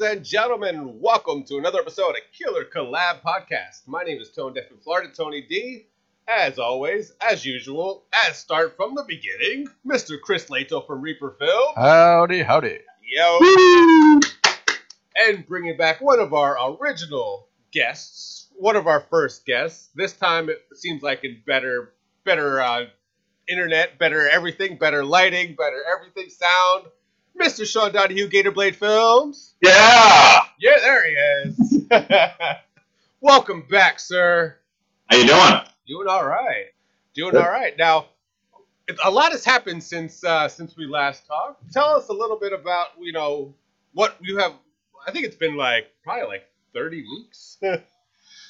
Ladies and gentlemen, welcome to another episode of Killer Collab Podcast. My name is Tone Deaf in Florida, Tony D. As always, as usual, as start from the beginning, Mr. Chris Leto from Reaper Film. Howdy, howdy. Yo. And bringing back one of our original guests, one of our first guests. This time it seems like in better, better uh, internet, better everything, better lighting, better everything, sound. Mr. Sean Donohue, Gator Blade Films. Yeah. Yeah, there he is. Welcome back, sir. How you doing? Doing all right. Doing all right. Now, a lot has happened since uh, since we last talked. Tell us a little bit about you know what you have. I think it's been like probably like thirty weeks. it's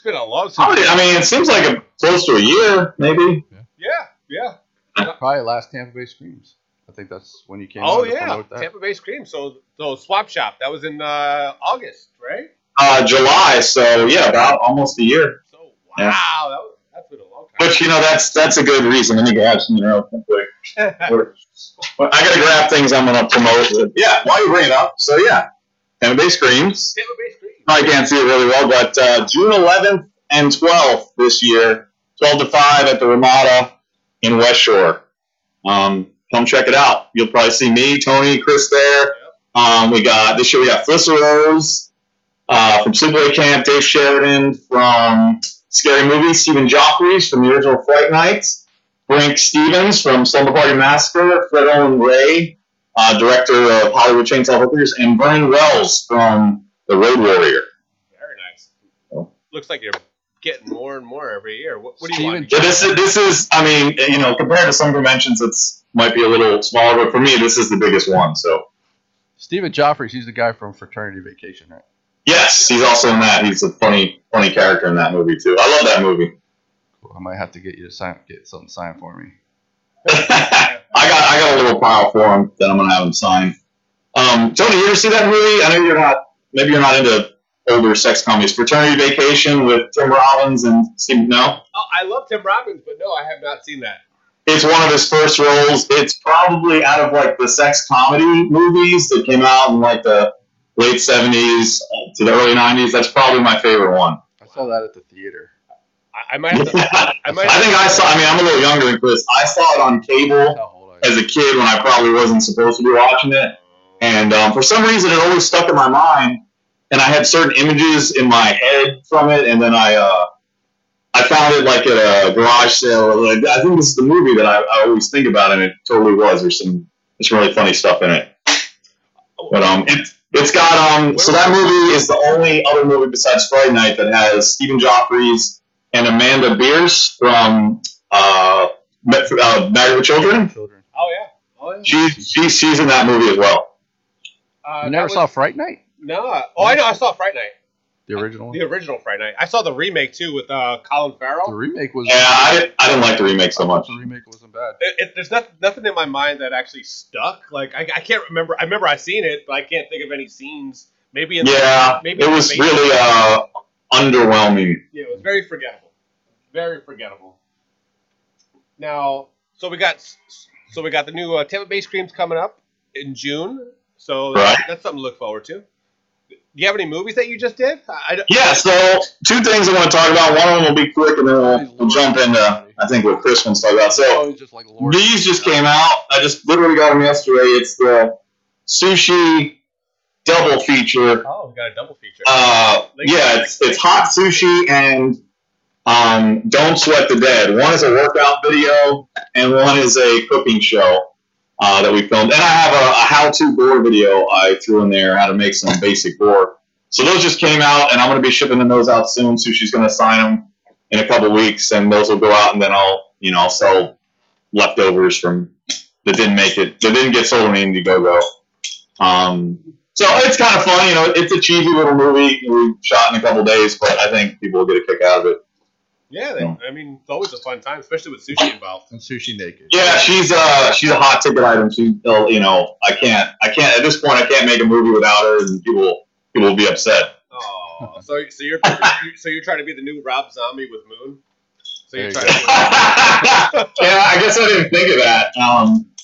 been a long time. Probably, I mean, it seems like a, close to a year, maybe. Yeah, yeah. Probably last Tampa Bay Screams. I think that's when you came. Oh yeah, that. Tampa Bay Scream. So so Swap Shop. That was in uh, August, right? Uh, July, so yeah, about almost a year. So wow, Yeah. that was, that's been a long time. Which you know, that's that's a good reason. Let me grab some, you know, real quick. I gotta grab things I'm gonna promote. Yeah, while you bring it up. So yeah, Tampa Bay Screams. Tampa Bay Scream. Probably can't see it really well, but uh, June 11th and 12th this year, 12 to 5 at the Ramada in West Shore. Um, come check it out. You'll probably see me, Tony, Chris there. Um, we got this year we got Felissa Rose uh, from Sleepaway Camp, Dave Sheridan from Scary Movies, Stephen Geoffreys from the original Fright Nights, Frank Stevens from Slumber Party Massacre, Fred Olen Ray, uh, director of Hollywood Chainsaw Hookers, and Vernon Wells from The Road Warrior. Very nice. Looks like you're getting more and more every year. What, what do you Steven want? Yeah, this is this is. I mean, you know, compared to some conventions, it's might be a little smaller, but for me, this is the biggest one. So Stephen Geoffreys, he's the guy from Fraternity Vacation, right? yes, he's also in that. He's a funny, funny character in that movie too. I love that movie. Cool. I might have to get you to sign, get something signed for me. I got I got a little pile for him that I'm gonna have him sign. Um, Tony, you ever see that movie? I know you're not. Maybe you're not into older sex comedies. Fraternity Vacation with Tim Robbins and Steve. No, Oh, I love Tim Robbins, but no, I have not seen that. It's one of his first roles. It's probably out of like the sex comedy movies that came out in like the late '70s to the early '90s. That's probably my favorite one. I saw that at the theater. I, I might have to. I I might. think I saw. I mean, I'm a little younger than Chris. I saw it on cable how old I am. as a kid when I probably wasn't supposed to be watching it. And um, for some reason, it always stuck in my mind, and I had certain images in my head from it. And then I, uh, I found it like at a garage sale. Like, I think this is the movie that I, I always think about, and it totally was. There's some, there's some really funny stuff in it. But um, it, it's got um. So that movie is the only other movie besides Fright Night that has Stephen Geoffreys and Amanda Bearse from uh, Ma- uh Married with Children. Children. Oh yeah. Oh yeah. She's she's she's in that movie as well. Uh, You never that saw Fright Night? No. Oh, I know. I saw Fright Night. The original? The original Fright Night. I saw the remake too with uh, Colin Farrell. The Farrell. remake was. Yeah, I didn't, I didn't like the remake so I thought much. The remake wasn't bad. It, it, there's nothing, nothing in my mind that actually stuck. Like I, I can't remember. I remember I seen it, but I can't think of any scenes. Maybe in Yeah, the, maybe it in the was basement. really uh underwhelming. Yeah, it was very forgettable. Very forgettable. Now, so we got so we got the new uh, Tampa Bay Screams coming up in June. So Right. that's something to look forward to. Do you have any movies that you just did? I, I Yeah, so two things I want to talk about. One of them will be quick, and then we'll, we'll jump into I think what Chris wants to talk about. So Oh, just like these just came out. I just literally got them yesterday. It's the sushi double feature. Oh, we got a double feature. Uh, yeah, it's it's hot sushi and um, don't sweat the dead. One is a workout video and one is a cooking show uh, that we filmed. And I have a, a how-to board video I threw in there how to make some basic board. So those just came out, and I'm going to be shipping those out soon. Sushi's going to sign them in a couple weeks, and those will go out, and then I'll you know I'll sell leftovers from that didn't make it that didn't get sold on Indiegogo. Um, so it's kind of fun, you know. It's a cheesy little movie we shot in a couple days, but I think people will get a kick out of it. Yeah, they, I mean, it's always a fun time, especially with sushi involved. And sushi naked. Yeah, she's uh she's a hot ticket item. She, you know, I can't I can't at this point I can't make a movie without her, and people people will be upset. Oh, so so you're so you're trying to be the new Rob Zombie with Moon. So you're There trying you to. yeah, I guess I didn't think of that. Um, Uh,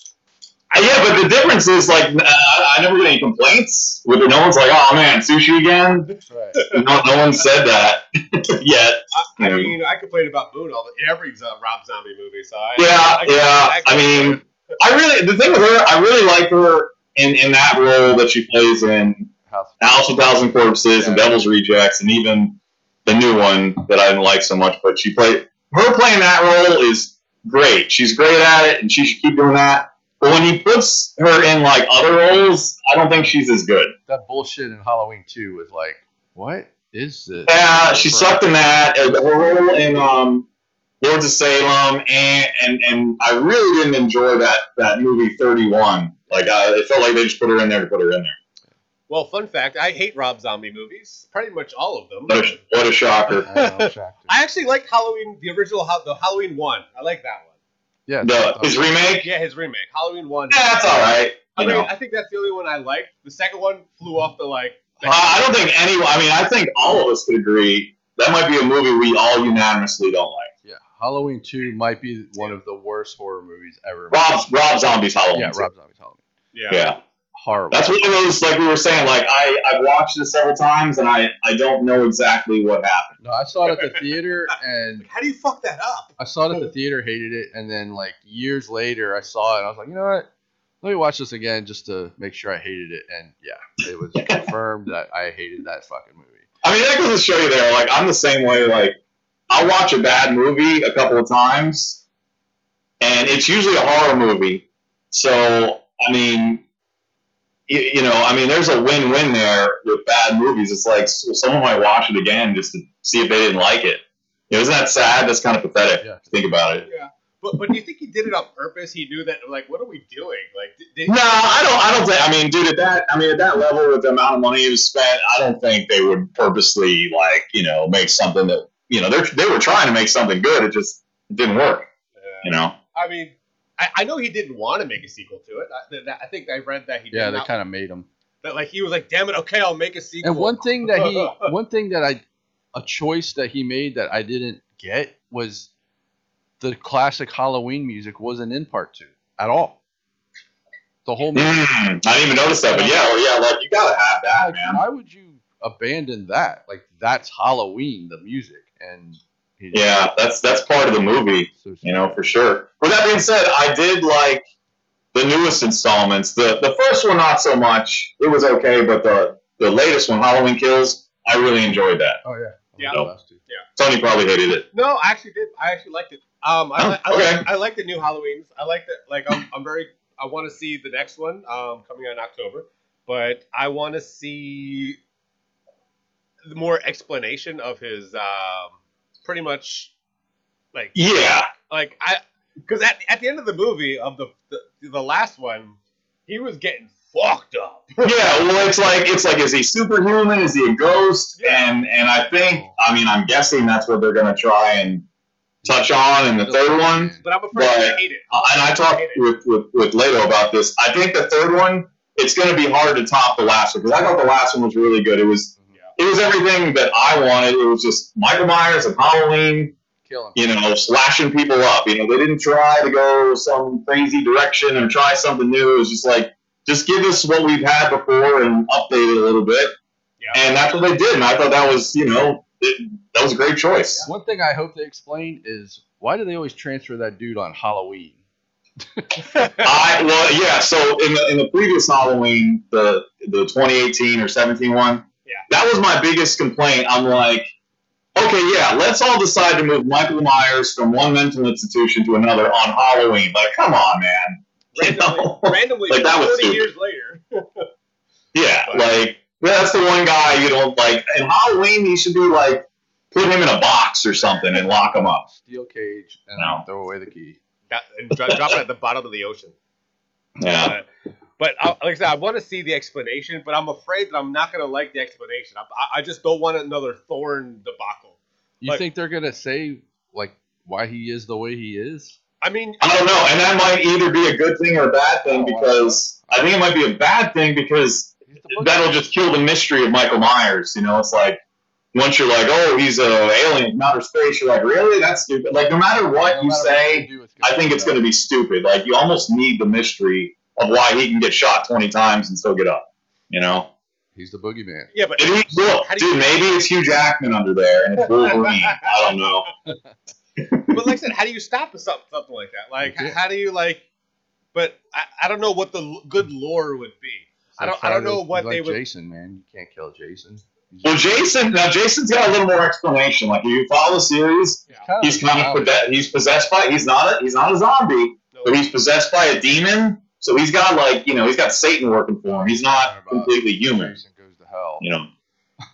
yeah, but the difference is like I, I never get any complaints. With no one's like, "Oh man, sushi again." Right. No, no one said that yet. I, I mean, I complain about Moon all the, every uh, Rob Zombie movie. So I, Yeah, I, yeah. I mean, I really the thing with her, I really like her in in that role that she plays in House. House of Thousand Corpses and Devil's Rejects, and even the new one that I didn't like so much. But she played her playing that role is great. She's great at it, and she should keep doing that. But when he puts her in like other roles, I don't think she's as good. That bullshit in Halloween 2 was like, what is this? Yeah, she sucked in that. Her role in um, Lords of Salem, and, and and I really didn't enjoy that that movie Thirty One. Like, uh, it felt like they just put her in there to put her in there. Well, fun fact: I hate Rob Zombie movies. Pretty much all of them. What a, what a shocker! I know, I actually like Halloween, the original, the Halloween one. I like that one. Yeah, The, his remake, Yeah, his remake, Halloween one. yeah, that's all right. I mean, I think that's the only one I liked. The second one flew off the like. uh, I don't think anyone. I mean, I think all of us could agree that might be a movie we all unanimously don't like. yeah. Halloween 2 might be one of the worst horror movies ever. Rob Rob Zombie's Halloween. Yeah, Rob Zombie's Halloween. Yeah. Yeah, Horrible. that's one of those like we were saying. Like I I've watched it several times and I I don't know exactly what happened. No, I saw it at the theater and How do you fuck that up? I saw it at the theater, hated it, and then like years later, I saw it. and I was like, you know what? Let me watch this again just to make sure I hated it. And yeah, it was confirmed that I hated that fucking movie. I mean, that goes to show you there. Like, I'm the same way. Like, I'll watch a bad movie a couple of times, and it's usually a horror movie. So, I mean, you, you know, I mean, there's a win-win there with bad movies. It's like s- someone might watch it again just to see if they didn't like it. You know, isn't that sad? That's kind of pathetic. Yeah. To think about it. Yeah. But but do you think he did it on purpose? He knew that like what are we doing? Like did, did No, I don't. I don't think. I mean, dude, at that, I mean, at that level, with the amount of money he was spent, I don't think they would purposely like, you know, make something that, you know, they they were trying to make something good. It just didn't work. You know. I mean, I, I know he didn't want to make a sequel to it. I, that, I think I read that he Yeah, did they kind of made him. that like he was like, damn it, okay, I'll make a sequel. And one thing that he, one thing that I, a choice that he made that I didn't get was the classic Halloween music wasn't in part two at all. The whole movie. Mm, I didn't even notice that, but yeah, well, yeah, like you gotta have that, Like, man. why would you abandon that? Like that's Halloween, the music, and he Yeah, that's that's part of the movie, you know, for sure. With that being said, I did like the newest installments. The the first one not so much. It was okay, but the the latest one, Halloween Kills, I really enjoyed that. Oh yeah, Yeah. The last two. Tony probably hated it. No, I actually did. I actually liked it. Um, I, Oh, li- I, okay. like, I like the new Halloweens. I like that. Like, I'm, I'm very. I want to see the next one um, coming out in October, but I want to see the more explanation of his um, pretty much like Yeah, like I because at, at the end of the movie of the, the the last one, he was getting fucked up. yeah. Well, it's like it's like is he superhuman? Is he a ghost? Yeah. And and I think I mean I'm guessing that's what they're gonna try and touch on in the third one. But I'm afraid I But- hate it. Uh, and I talked with, with, with Leto about this. I think the third one, it's going to be hard to top the last one because I thought the last one was really good. It was. It was everything that I wanted. It was just Michael Myers and Halloween, Killing. you know, slashing people up. You know, they didn't try to go some crazy direction or try something new. It was just like, just give us what we've had before and update it a little bit. Yeah. And that's what they did. And I thought that was, you know, it, that was a great choice. One thing I hope they explain is why do they always transfer that dude on Halloween? I well yeah. So in the in the previous Halloween, the the 2018 or 17 one, Yeah. that was my biggest complaint. I'm like, okay, yeah, let's all decide to move Michael Myers from one mental institution to another on Halloween. Like, come on, man. You randomly, know? randomly Like, that was 40 years later. Yeah, But- like that's the one guy you don't like. In Halloween, he should be like put him in a box or something and lock him up. Steel cage and No. throw away the key. That- and dro- drop it at the bottom of the ocean. Yeah. But, but I, like I said, I want to see the explanation, but I'm afraid that I'm not going to like the explanation. I, I- I just don't want another Thorn debacle. You Like- think they're gonna say like why he is the way he is? I mean, I don't know, and that might either be a good thing or a bad thing Oh, because I think it might be a bad thing because He's the boogeyman. that'll just kill the mystery of Michael Myers. You know, it's like once you're like, oh, he's a alien from outer space, you're like, really? That's stupid. Like no matter what No you matter say, do, I think it's going to be stupid. Like you almost need the mystery of why he can get shot 20 times and still get up. You know? He's the boogeyman. Yeah, but Maybe, look, How you- dude, maybe it's Hugh Jackman under there and it's Wolverine. I don't know. but like I said, how do you stop something, something like that? Like, Yeah. how do you like? But I, I don't know what the good lore would be. It's I don't- I don't know what he's they like would- Jason, man, you can't kill Jason. Well, Jason, now Jason's got a little more explanation. Like, if you follow the series, Yeah. he's kind of possessed, he's possessed by, he's not a, he's not a zombie, No. but he's possessed by a demon. So he's got like, you know, he's got Satan working for him. He's not completely human, Jason goes to hell. you know.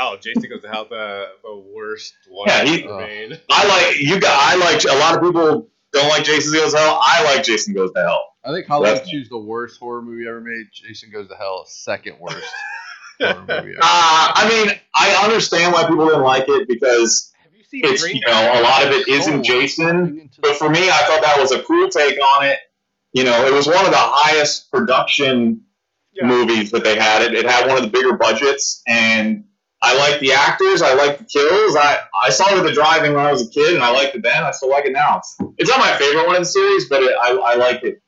Oh, Jason goes to hell. The the worst one. Yeah, he- ever made. I like you got. I like a lot of people don't like Jason Goes to Hell. I like Jason Goes to Hell. I think Halloween That's- Two's the worst horror movie ever made. Jason Goes to Hell, second worst horror movie ever. Uh, I mean, I understand why people didn't like it because Have you seen it's you know a lot of it isn't Oh, Jason. But for me, I thought that was a cool take on it. You know, it was one of the highest production Yeah. movies that they had. It, it had one of the bigger budgets, and I like the actors. I like the kills. I, I saw it at the driving when I was a kid, and I liked it then. I still like it now. It's, not my favorite one in the series, but it, I, I like it,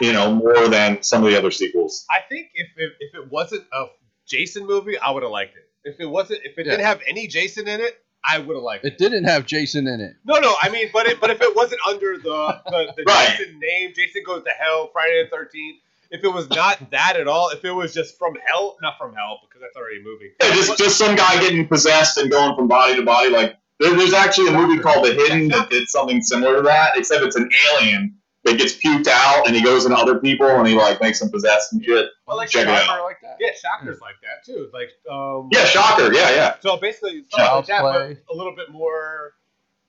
you know, more than some of the other sequels. I think if it, if it wasn't a Jason movie, I would have liked it. If it wasn't, if it Yeah. didn't have any Jason in it, I would have liked it. It didn't have Jason in it. No, no, I mean, but it, but if it wasn't under the the, the Right. Jason name, Jason goes to hell, Friday the Thirteenth. If it was not that at all, if it was just from hell, not from hell because that's already a movie. Yeah, just just some guy getting possessed and going from body to body. Like there, there's actually a movie called The Hidden that did something similar to that, except it's an alien that gets puked out and he goes into other people and he like makes them possessed and shit. Well, like Check it Shocker, out. like that. yeah, Shockers like that too. Like, um, Yeah, Shocker. Yeah, yeah. So basically, something like that, but a little bit more.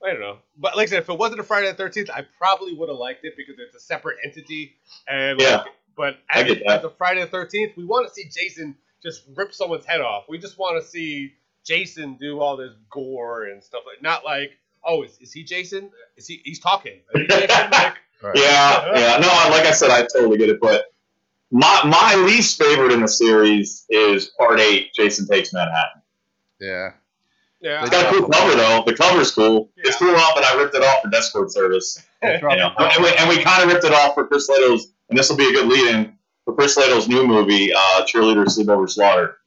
I don't know, but like I said, if it wasn't a Friday the Thirteenth, I probably would have liked it because it's a separate entity. And Yeah. like, but I as, get a, that. as a Friday the Thirteenth, we want to see Jason just rip someone's head off. We just want to see Jason do all this gore and stuff like. Not like, oh, is, is he Jason? Is he? He's talking. Is he Jason? like, Right. Yeah, yeah. No, like I said, I totally get it. But my my least favorite in the series is Part Eight. Jason takes Manhattan. Yeah. yeah. It's got a cool cover though. The cover's cool. It's cool enough that I ripped it off for Discord service. You know, and we, and we kind of ripped it off for Chris Leto's, and this will be a good lead-in for Chris Leto's new movie, uh, Cheerleader Sleepover Slaughter.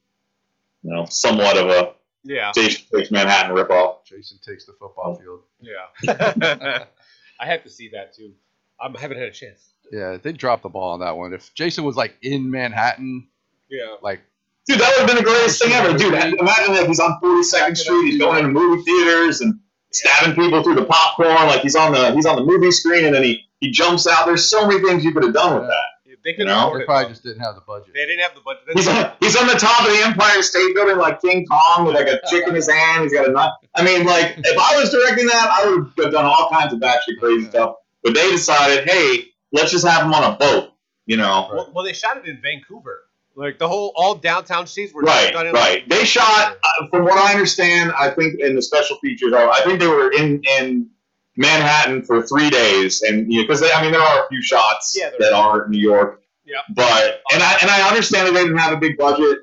You know, somewhat of a yeah. Jason Takes Manhattan ripoff. Jason takes the football field. Yeah. I have to see that too. I haven't had a chance. Yeah, they dropped the ball on that one. If Jason was like in Manhattan, Yeah. like Dude, that would have been the greatest thing ever. Dude, imagine if he's on 42nd Street, he's going into movie theaters and stabbing people through the popcorn, like he's on the he's on the movie screen, and then he he jumps out. There's so many things you could have done with that. They could You know, they probably though. just didn't have the budget. They didn't have the budget. He's on, he's on the top of the Empire State Building like King Kong with like a chick in his hand. He's got a knife. I mean, like if I was directing that, I would have done all kinds of batshit crazy stuff. But they decided, hey, let's just have them on a boat. You know, well, well, they shot it in Vancouver. Like the whole all downtown scenes were right, done in right. They shot, uh, from what I understand, I think in the special features, uh, I think they were in in Manhattan for three days, and you know, because I mean, there are a few shots Yeah, that are. are in New York. Yeah. But and I and I understand that they didn't have a big budget,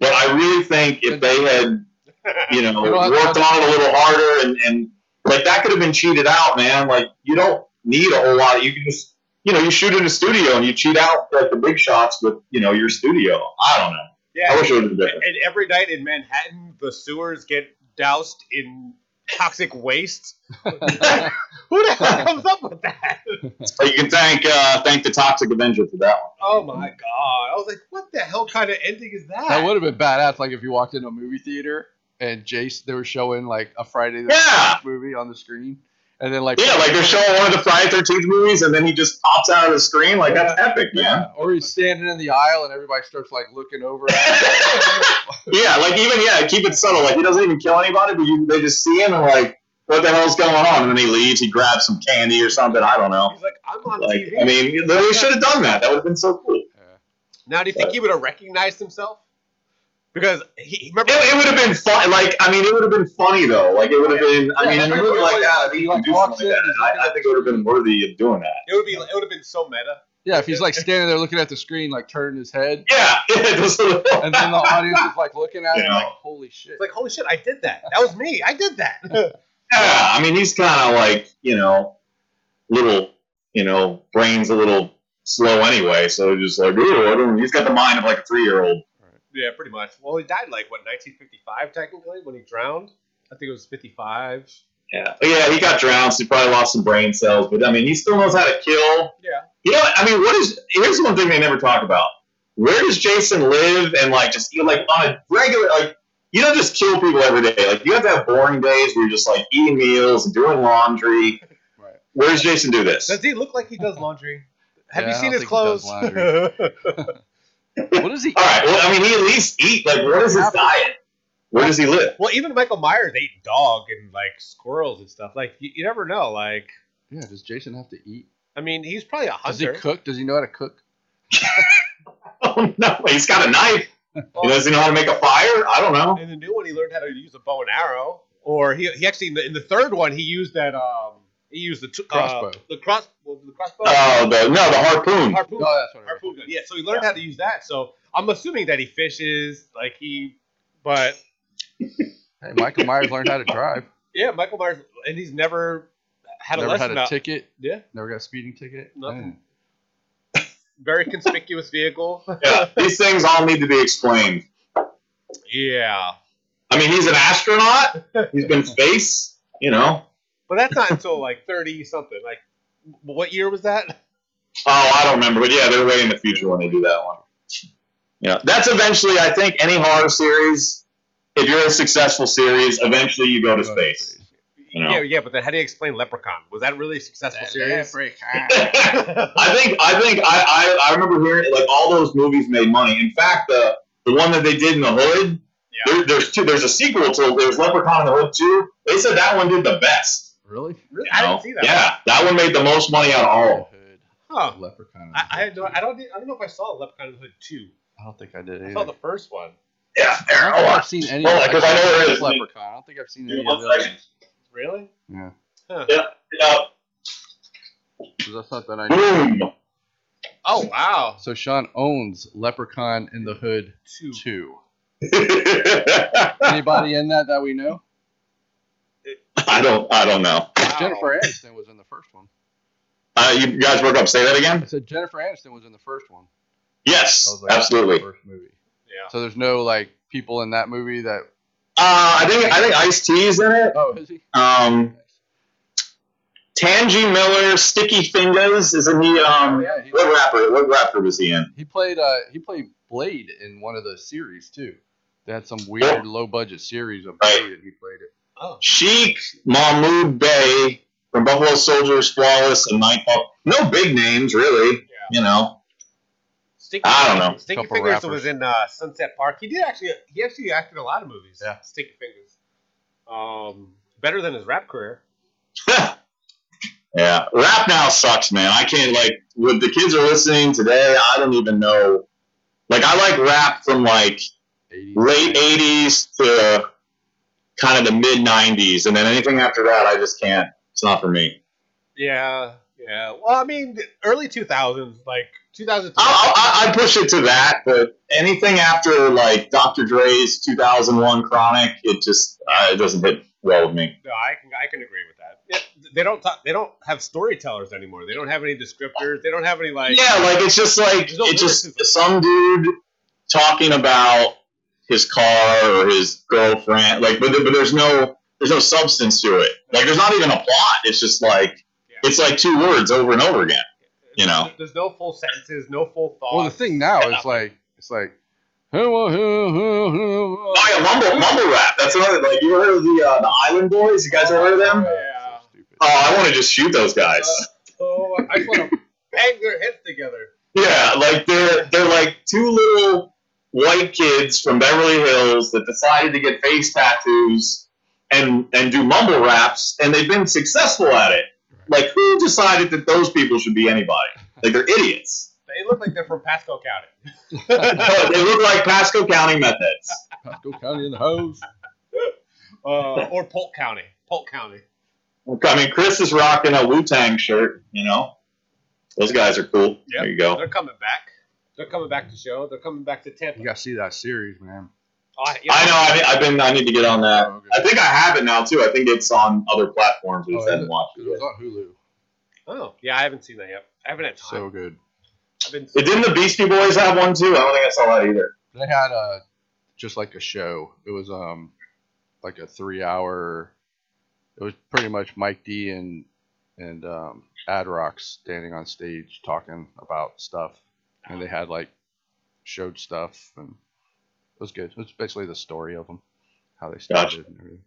but I really think if they had you know, You don't have worked on it a little harder and, and like that could have been cheated out, man. Like you don't need a whole lot. You can just you know, you shoot in a studio and you cheat out like the big shots with, you know, your studio. I don't know. Yeah, I yeah. wish it would have been different. And every night in Manhattan, the sewers get doused in toxic waste. Who the hell comes up with that? So you can thank uh thank the Toxic Avenger for that one. Oh my god! I was like, what the hell kind of ending is that? That would have been badass. Like if you walked into a movie theater and Jace, they were showing like a Friday the Yeah. 13th movie on the screen, and then like Yeah, like they're showing one of the Friday Thirteenth movies and then he just pops out of the screen. Like that's epic, man. yeah, or he's standing in the aisle and everybody starts like looking over. At him. Yeah, like even yeah, keep it subtle. Like he doesn't even kill anybody, but you they just see him and like, what the hell's going on? And then he leaves. He grabs some candy or something. I don't know. He's like, I'm on Like TV. I mean, they should have done that. That would have been so cool. Yeah. now, do you think he would have recognized himself? Because he he- remember. It, it would have been fun. Like I mean, it would have been funny though. Like it would have been. I Yeah, mean, in a like, movie like like, that, he, you like, do something like that. and I, I think it would have been worthy of doing that. It would be. It would have been so meta. yeah, if he's like standing there looking at the screen, like turning his head, Yeah, yeah, just a little. and then the audience is like looking at him, Yeah. like, holy shit. It's like, holy shit, I did that. That was me. I did that. Yeah, I mean, he's kind of like you know, little, you know, brains a little slow anyway. So just like, ooh, I don't- he's got the mind of like a three year old. Yeah, pretty much. Well, he died like what 1955 technically when he drowned. I think it was 55. Yeah, But yeah, he got drowned, so he probably lost some brain cells. But I mean, he still knows how to kill. Yeah. You know, what? I mean, what is? Here's one thing they never talk about. Where does Jason live? And like, just you know, like on a regular, like, you don't just kill people every day. Like, you have to have boring days where you're just like eating meals and doing laundry. Right. Where does Jason do this? Does he look like he does laundry? Have Yeah, you I seen don't his think he does clothes? What is he? All right. Well, I mean, he at least eat. Like, what is his diet? Where does he live? well, even Michael Myers ate dog and like squirrels and stuff. Like you, you never know. Like Yeah, does Jason have to eat? I mean, he's probably a Does he hunter. cook? Does he know how to cook? Oh no, he's got a knife. He doesn't know how to make a fire. I don't know. In the new one, he learned how to use a bow and arrow. Or he, he actually in the, in the third one he used that um he used the t- uh, Crossbow. the cross well, the crossbow Oh, the no, the harpoon. harpoon Oh, that's what harpoon gun. Yeah, so he learned how to use that. So I'm assuming that he fishes like he, but Hey, Michael Myers learned how to drive. yeah, Michael Myers and he's never had a Never lesson. had a out- ticket. Yeah, Never got a speeding ticket. Nothing. Man. very conspicuous vehicle. Yeah, these things all need to be explained. yeah, I mean, he's an astronaut. He's been space. You know. But that's not until like 30 something. Like, what year was that? Oh, I don't remember, but yeah, they're way in the future when they do that one. Yeah, that's eventually. I think any horror series, if you're a successful series, eventually you go to space. You know. Yeah, yeah, but then how do you explain Leprechaun? Was that really a successful series? I think I think I, I, I remember hearing like all those movies made money. In fact, the the one that they did in the hood, Yeah. there, there's two. There's a sequel to there's Leprechaun in the Hood too. They said that one did the best. Really? Really? you I didn't see that. Yeah, that one made the most money out of all. of them. Hood, Huh. Leprechaun. I, I, don't, I don't. I don't know if I saw Leprechaun in the Hood two. I don't think I did I saw the first one. Yeah, I don't think. Oh, I've seen any. Hold of on, 'cause I know there is. Leprechaun. I don't think I've seen any me of one the second. Really? Yeah, Huh. Yeah, yeah. because that's not that I knew. Boom. Oh wow. So Sean owns Leprechaun in the Hood Two. 2. Anybody in that that we know? I don't. I don't know. Wow. Jennifer Aniston was in the first one. Uh, you guys broke up. Say that again. I said Jennifer Aniston was in the first one. Yes, like absolutely. The first movie. Yeah. So there's no like people in that movie that. Uh, I think I think Ice T is in it. Oh, is he? Um, Tangi Miller, Sticky Fingaz, isn't he? Um, yeah, he, what rapper? What rapper was he in? he played. Uh, he played Blade in one of the series too. They had some weird low budget series of Right. Blade, and he played it. Oh. Sheik Mahmoud Bey from Buffalo Soldiers, Flawless, and Nightfall. No big names, really. Yeah. You know. Sticky, I don't know. Sticky Couple Fingers rappers. was in uh, Sunset Park. He did actually. He actually acted in a lot of movies. Yeah. Sticky Fingaz. Um, better than his rap career. yeah, rap now sucks, man. I can't like what the kids are listening today. I don't even know. Like I like rap from like 80s. late '80s to kind of the mid '90s, and then anything after that, I just can't. It's not for me. Yeah. Yeah. Well, I mean, the early 2000s, like 2000. I'll, I'll, I'd push it to that, but anything after like Dr. Dre's 2001 Chronic, it just uh, it doesn't hit well with me. No, I can I can agree with that. Yeah, they don't talk, they don't have storytellers anymore. They don't have any descriptors. They don't have any like Yeah, like it's just like no it's just some dude talking about his car or his girlfriend, like, but, but there's no there's no substance to it. Like, there's not even a plot. It's just like Yeah. it's like two words over and over again. you know. There's no full sentences, no full thoughts. Well, the thing now is like it's like. Oh yeah, mumble mumble rap. That's another. Like, you heard of the uh, the Island Boys? You guys ever heard of them? Yeah. Oh, I want to just shoot those guys. Oh, I just want to bang their heads together. Yeah, like they're they're like two little white kids from Beverly Hills that decided to get face tattoos and and do mumble raps, and they've been successful at it. Like, who decided that those people should be anybody? Like, they're idiots. They look like they're from Pasco County. they look like Pasco County meth heads. Pasco County in the house. Uh, or Polk County. Polk County. I mean, Chris is rocking a Wu Tang shirt. You know, those guys are cool. Yep. There you go. They're coming back. They're coming back to show. They're coming back to Tampa. You gotta see that series, man. Oh, I, yeah. I know. I mean, I've been. I need to get on that. Oh, okay. I think I have it now too. I think it's on other platforms. We Oh, just is haven't it? watched it It was on Hulu. Oh, yeah, I haven't seen that yet. I haven't had time. So good. I've been. Didn't the Beastie Boys have one too? I don't think I saw that either. They had a just like a show. It was um like a three hour. It was pretty much Mike D and and um, Ad Rock standing on stage talking about stuff, and they had like showed stuff, and it was good. It was basically the story of them, how they started Gotcha. and everything.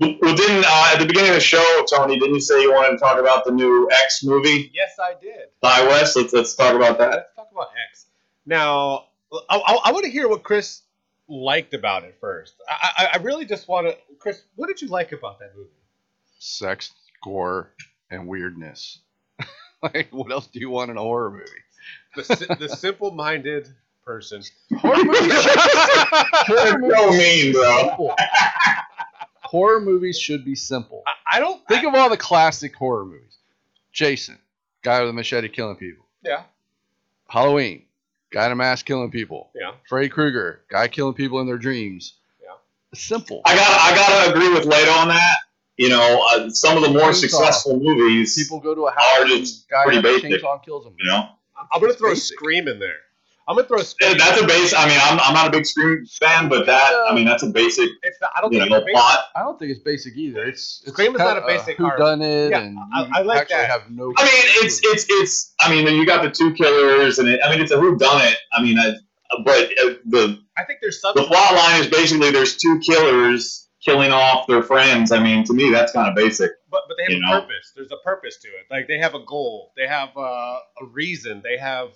Well, didn't uh, at the beginning of the show, Tony? Didn't you say you wanted to talk about the new X movie, Yes, I did. Ti West? Let's let's talk about that. Let's talk about X. Now, I, I, I want to hear what Chris liked about it first. I, I, I really just want to, Chris. What did you like about that movie? Sex, gore, and weirdness. like, what else do you want in a horror movie? The the simple-minded person. Horror movies. horror You're so mean, should be bro. simple. horror movies should be simple. I, I don't Think of all the classic horror movies. Jason, guy with a machete killing people. Yeah, Halloween, guy in a mask killing people. yeah. Freddy Krueger, guy killing people in their dreams. Yeah. It's simple. I got I gotta agree with Leto on that. You know, uh, some of the more Chainsaw. successful movies, People go to a house, Are just guy pretty basic. chainsaw kills them. you know, I'm gonna throw basic. Scream in there. I'm gonna throw Yeah, Scream. that's a base. I mean, I'm, I'm not a big Scream fan, but that I mean, that's a basic It's not, I don't you think know it's basic. plot. I don't think it's basic either. It's, it's Scream is not a of basic who done it, Yeah, and I- I like that. have no. I mean, it's it's it's. I mean, you got the two killers, and it, I mean, it's a who done it. I mean, I, but uh, the I think there's some. the something. plot line is basically there's two killers killing off their friends. I mean, to me, that's kind of basic. But, but they have you a know? purpose. There's a purpose to it. Like they have a goal. They have uh, a reason. They have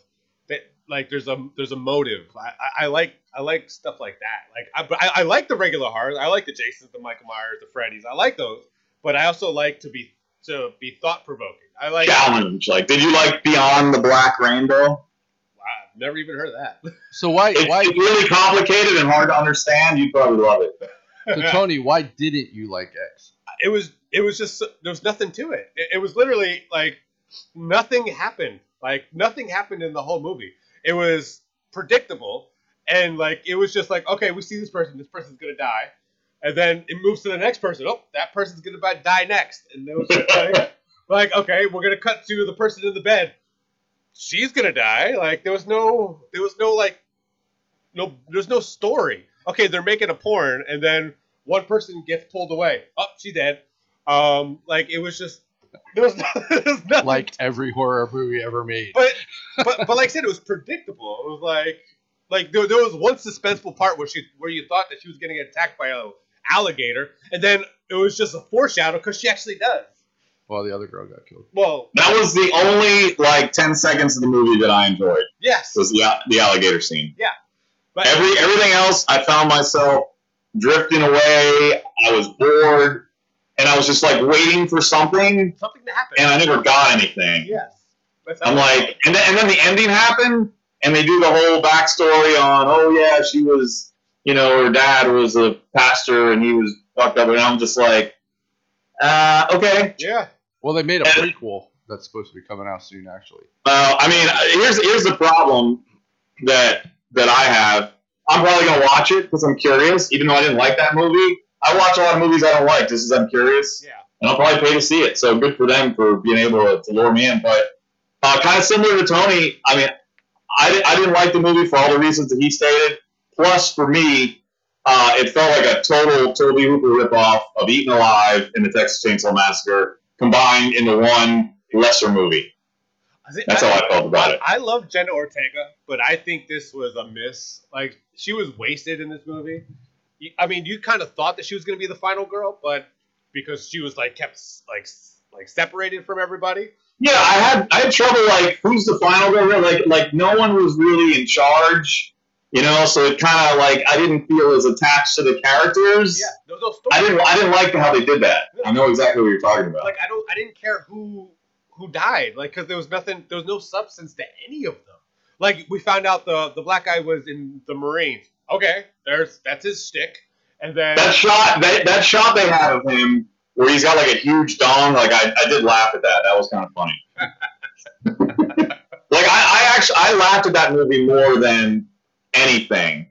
they, like there's a there's a motive. I, I, I like I like stuff like that. Like I, but I, I like the regular horror. I like the Jasons, the Michael Myers, the Freddys. I like those. But I also like to be to be thought provoking. I like. Challenge. Like, did you like Beyond the Black Rainbow? Wow, I've never even heard of that. So why It's, why it's really complicated and hard to understand. You'd probably love it. so Tony? Why didn't you like X? It was it was just there was nothing to it. it. It was literally like nothing happened. Like nothing happened in the whole movie. It was predictable and like it was just like okay, we see this person, this person's gonna die, and then it moves to the next person. Oh, that person's gonna die next, and was like, like okay, we're gonna cut to the person in the bed. She's gonna die. Like there was no there was no like no there's no story. Okay, they're making a porn, and then one person gets pulled away. Oh, she's dead. Um, like it was just there was, there was nothing. Like every horror movie ever made. but but but like I said, it was predictable. It was like like there, there was one suspenseful part where she where you thought that she was getting attacked by a alligator, and then it was just a foreshadow because she actually does. Well, the other girl got killed. Well, That was the only like ten seconds of the movie that I enjoyed. yes, Was the the alligator scene. Yeah, but Every everything else, I found myself drifting away. I was bored, and I was just like waiting for something, something to happen. and I never got anything. yes, I'm how- like, and then, and then the ending happened, and they do the whole backstory on, oh yeah, she was, you know, her dad was a pastor, and he was fucked up, and I'm just like, uh, okay. yeah. Well, they made a And- prequel that's supposed to be coming out soon, actually. Uh, I mean, here's here's the problem that that I have. I'm probably gonna watch it because I'm curious, even though I didn't like that movie. I watch a lot of movies I don't like just as I'm curious. Yeah. and I'll probably pay to see it. So good for them for being able to, to lure me in. But uh, kind of similar to Tony, I mean, I, I didn't like the movie for all the reasons that he stated. Plus, for me, uh, it felt like a total Tobe Hooper ripoff of Eaten Alive and the Texas Chainsaw Massacre combined into one lesser movie. I That's how I felt about it. I love Jenna Ortega, but I think this was a miss. Like she was wasted in this movie. I mean, you kind of thought that she was going to be the final girl, but because she was like kept like like separated from everybody. Yeah, I had I had trouble like who's the final girl? Like like no one was really in charge, you know. So it kind of like I didn't feel as attached to the characters. Yeah, was no. I didn't I didn't like how they did that. I know exactly what you're talking about. like I don't I didn't care who who died like because there was nothing there was no substance to any of them. Like we found out the the black guy was in the Marines. Okay, there's that's his stick, and then that shot that, that shot they had of him where he's got like a huge dong, like I, I did laugh at that. That was kind of funny. like I, I actually I laughed at that movie more than anything.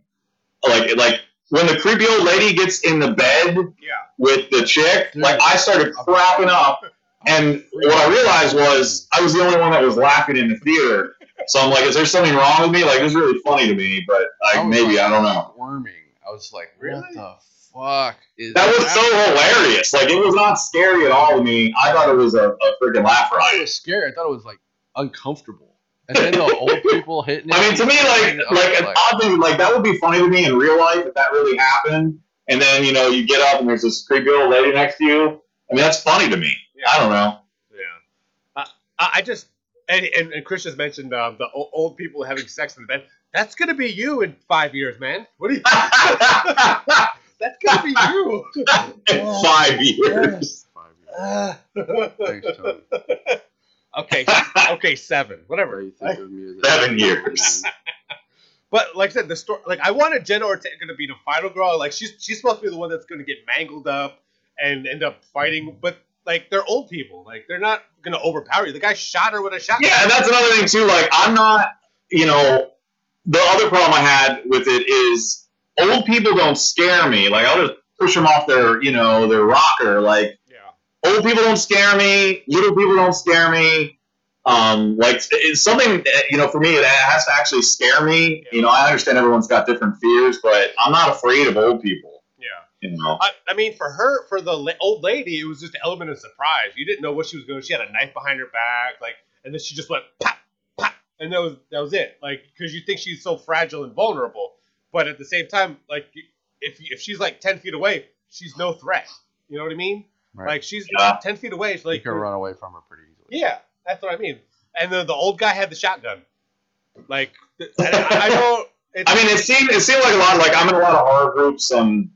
Like like when the creepy old lady gets in the bed yeah with the chick, like I started crapping up. And what I realized was I was the only one that was laughing in the theater. So I'm like, is there something wrong with me? Like, this is really funny to me, but like, was, maybe like, I don't know. Squirming. I was like, really? what the fuck is That was so hilarious. Like, it was not scary at all to me. I thought it was a, a freaking laugh I thought it riot. was scary. I thought it was like uncomfortable. And then the old people hitting it. I mean, to me, like, I like an odd thing, like that would be funny to me in real life if that really happened. And then you know, you get up and there's this creepy old lady next to you. I mean, that's funny to me. I don't know. Yeah. I, I I just and, and and Chris just mentioned um, the o- old people having sex in the bed. That's gonna be you in five years, man. What do you? That's gonna be you. In five years. Five years. Thanks, Tony. okay, okay, seven, whatever. you think of me Seven years. But like I said, the story, like I wanted Jenna Ortega to be the final girl. Like she's she's supposed to be the one that's gonna get mangled up and end up fighting. But like they're old people, like they're not gonna overpower you. The guy shot her with a shotgun. Yeah, and that's another thing too. Like, I'm not, you know, the other problem I had with it is old people don't scare me. Like, I'll just push them off their, you know, their rocker. Like, yeah. old people don't scare me. Little people don't scare me. Um, like it's something that, you know for me it has to actually scare me. You know, I understand everyone's got different fears, but I'm not afraid of old people. Yeah. You know, I, I mean, for her, for the la- old lady, it was just an element of surprise. You didn't know what she was going. She had a knife behind her back, like, and then she just went pop, pop, and that was that was it. Like, because you think she's so fragile and vulnerable, but at the same time, like, if if she's like ten feet away, she's no threat. You know what I mean? Right. Like, she's Yeah. ten feet away. She's like, you can run away from her pretty easily. yeah, that's what I mean. And then the old guy had the shotgun. Like, I, I don't. It's, I mean, it seemed it seemed like a lot. Like I'm in a lot of horror groups on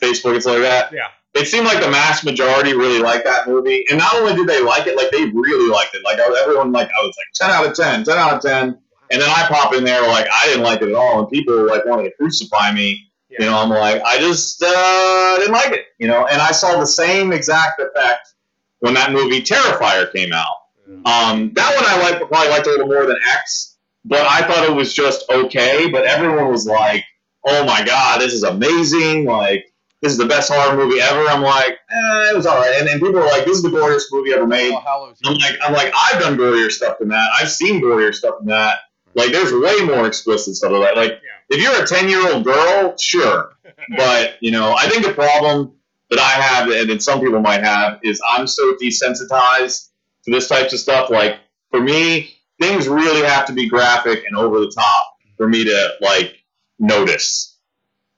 Facebook and stuff like that. Yeah. It seemed like the mass majority really liked that movie, and not only did they like it, like they really liked it. Like I was, everyone, like I was like 10 out of 10, 10 out of 10, and then I pop in there like I didn't like it at all, and people like wanted to crucify me. Yeah. You know, I'm like I just uh, didn't like it. You know, and I saw the same exact effect when that movie Terrifier came out. Um, that one I like probably liked a little more than X, but I thought it was just okay. But everyone was like, "Oh my god, this is amazing! Like this is the best horror movie ever." I'm like, eh, it was all right. And then people are like, "This is the goriest movie ever made." Hallows I'm like, I'm like, I've done gorier stuff than that. I've seen gorier stuff than that. Like, there's way more explicit stuff than that. Like, if you're a 10 year old girl, sure. But, you know, I think the problem that I have, and that some people might have, is I'm so desensitized to this types of stuff. Like, for me, things really have to be graphic and over the top for me to, like, notice.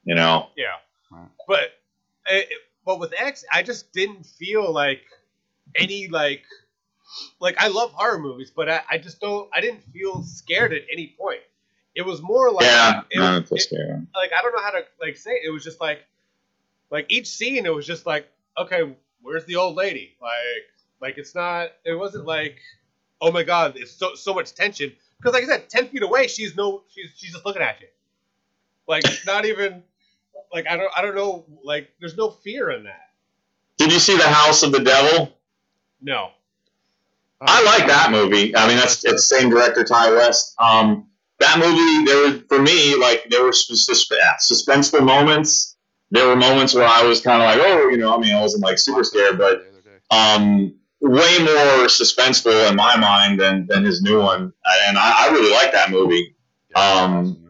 You know? Yeah. But eh, but with X, I just didn't feel like any like like I love horror movies, but I, I just don't I didn't feel scared at any point. It was more like yeah. it, no, that's it- scary. like I don't know how to like say it. It was just like like each scene it was just like okay, where's the old lady? Like like it's not it wasn't like oh my god, it's so so much tension because like I said, ten feet away, she's no she's she's just looking at you. Like not even like I don't I don't know like there's no fear in that. Did you see The House of the Devil? No. I like that movie. I mean, that's it's the same director, Ti West. Um, that movie, there were for me like there were sus- sus- suspenseful moments. There were moments where I was kind of like, oh, you know, I mean, I wasn't like super scared, but The other day. um, way more suspenseful in my mind than than his new one. And I, I really like that movie. Um, awesome movie.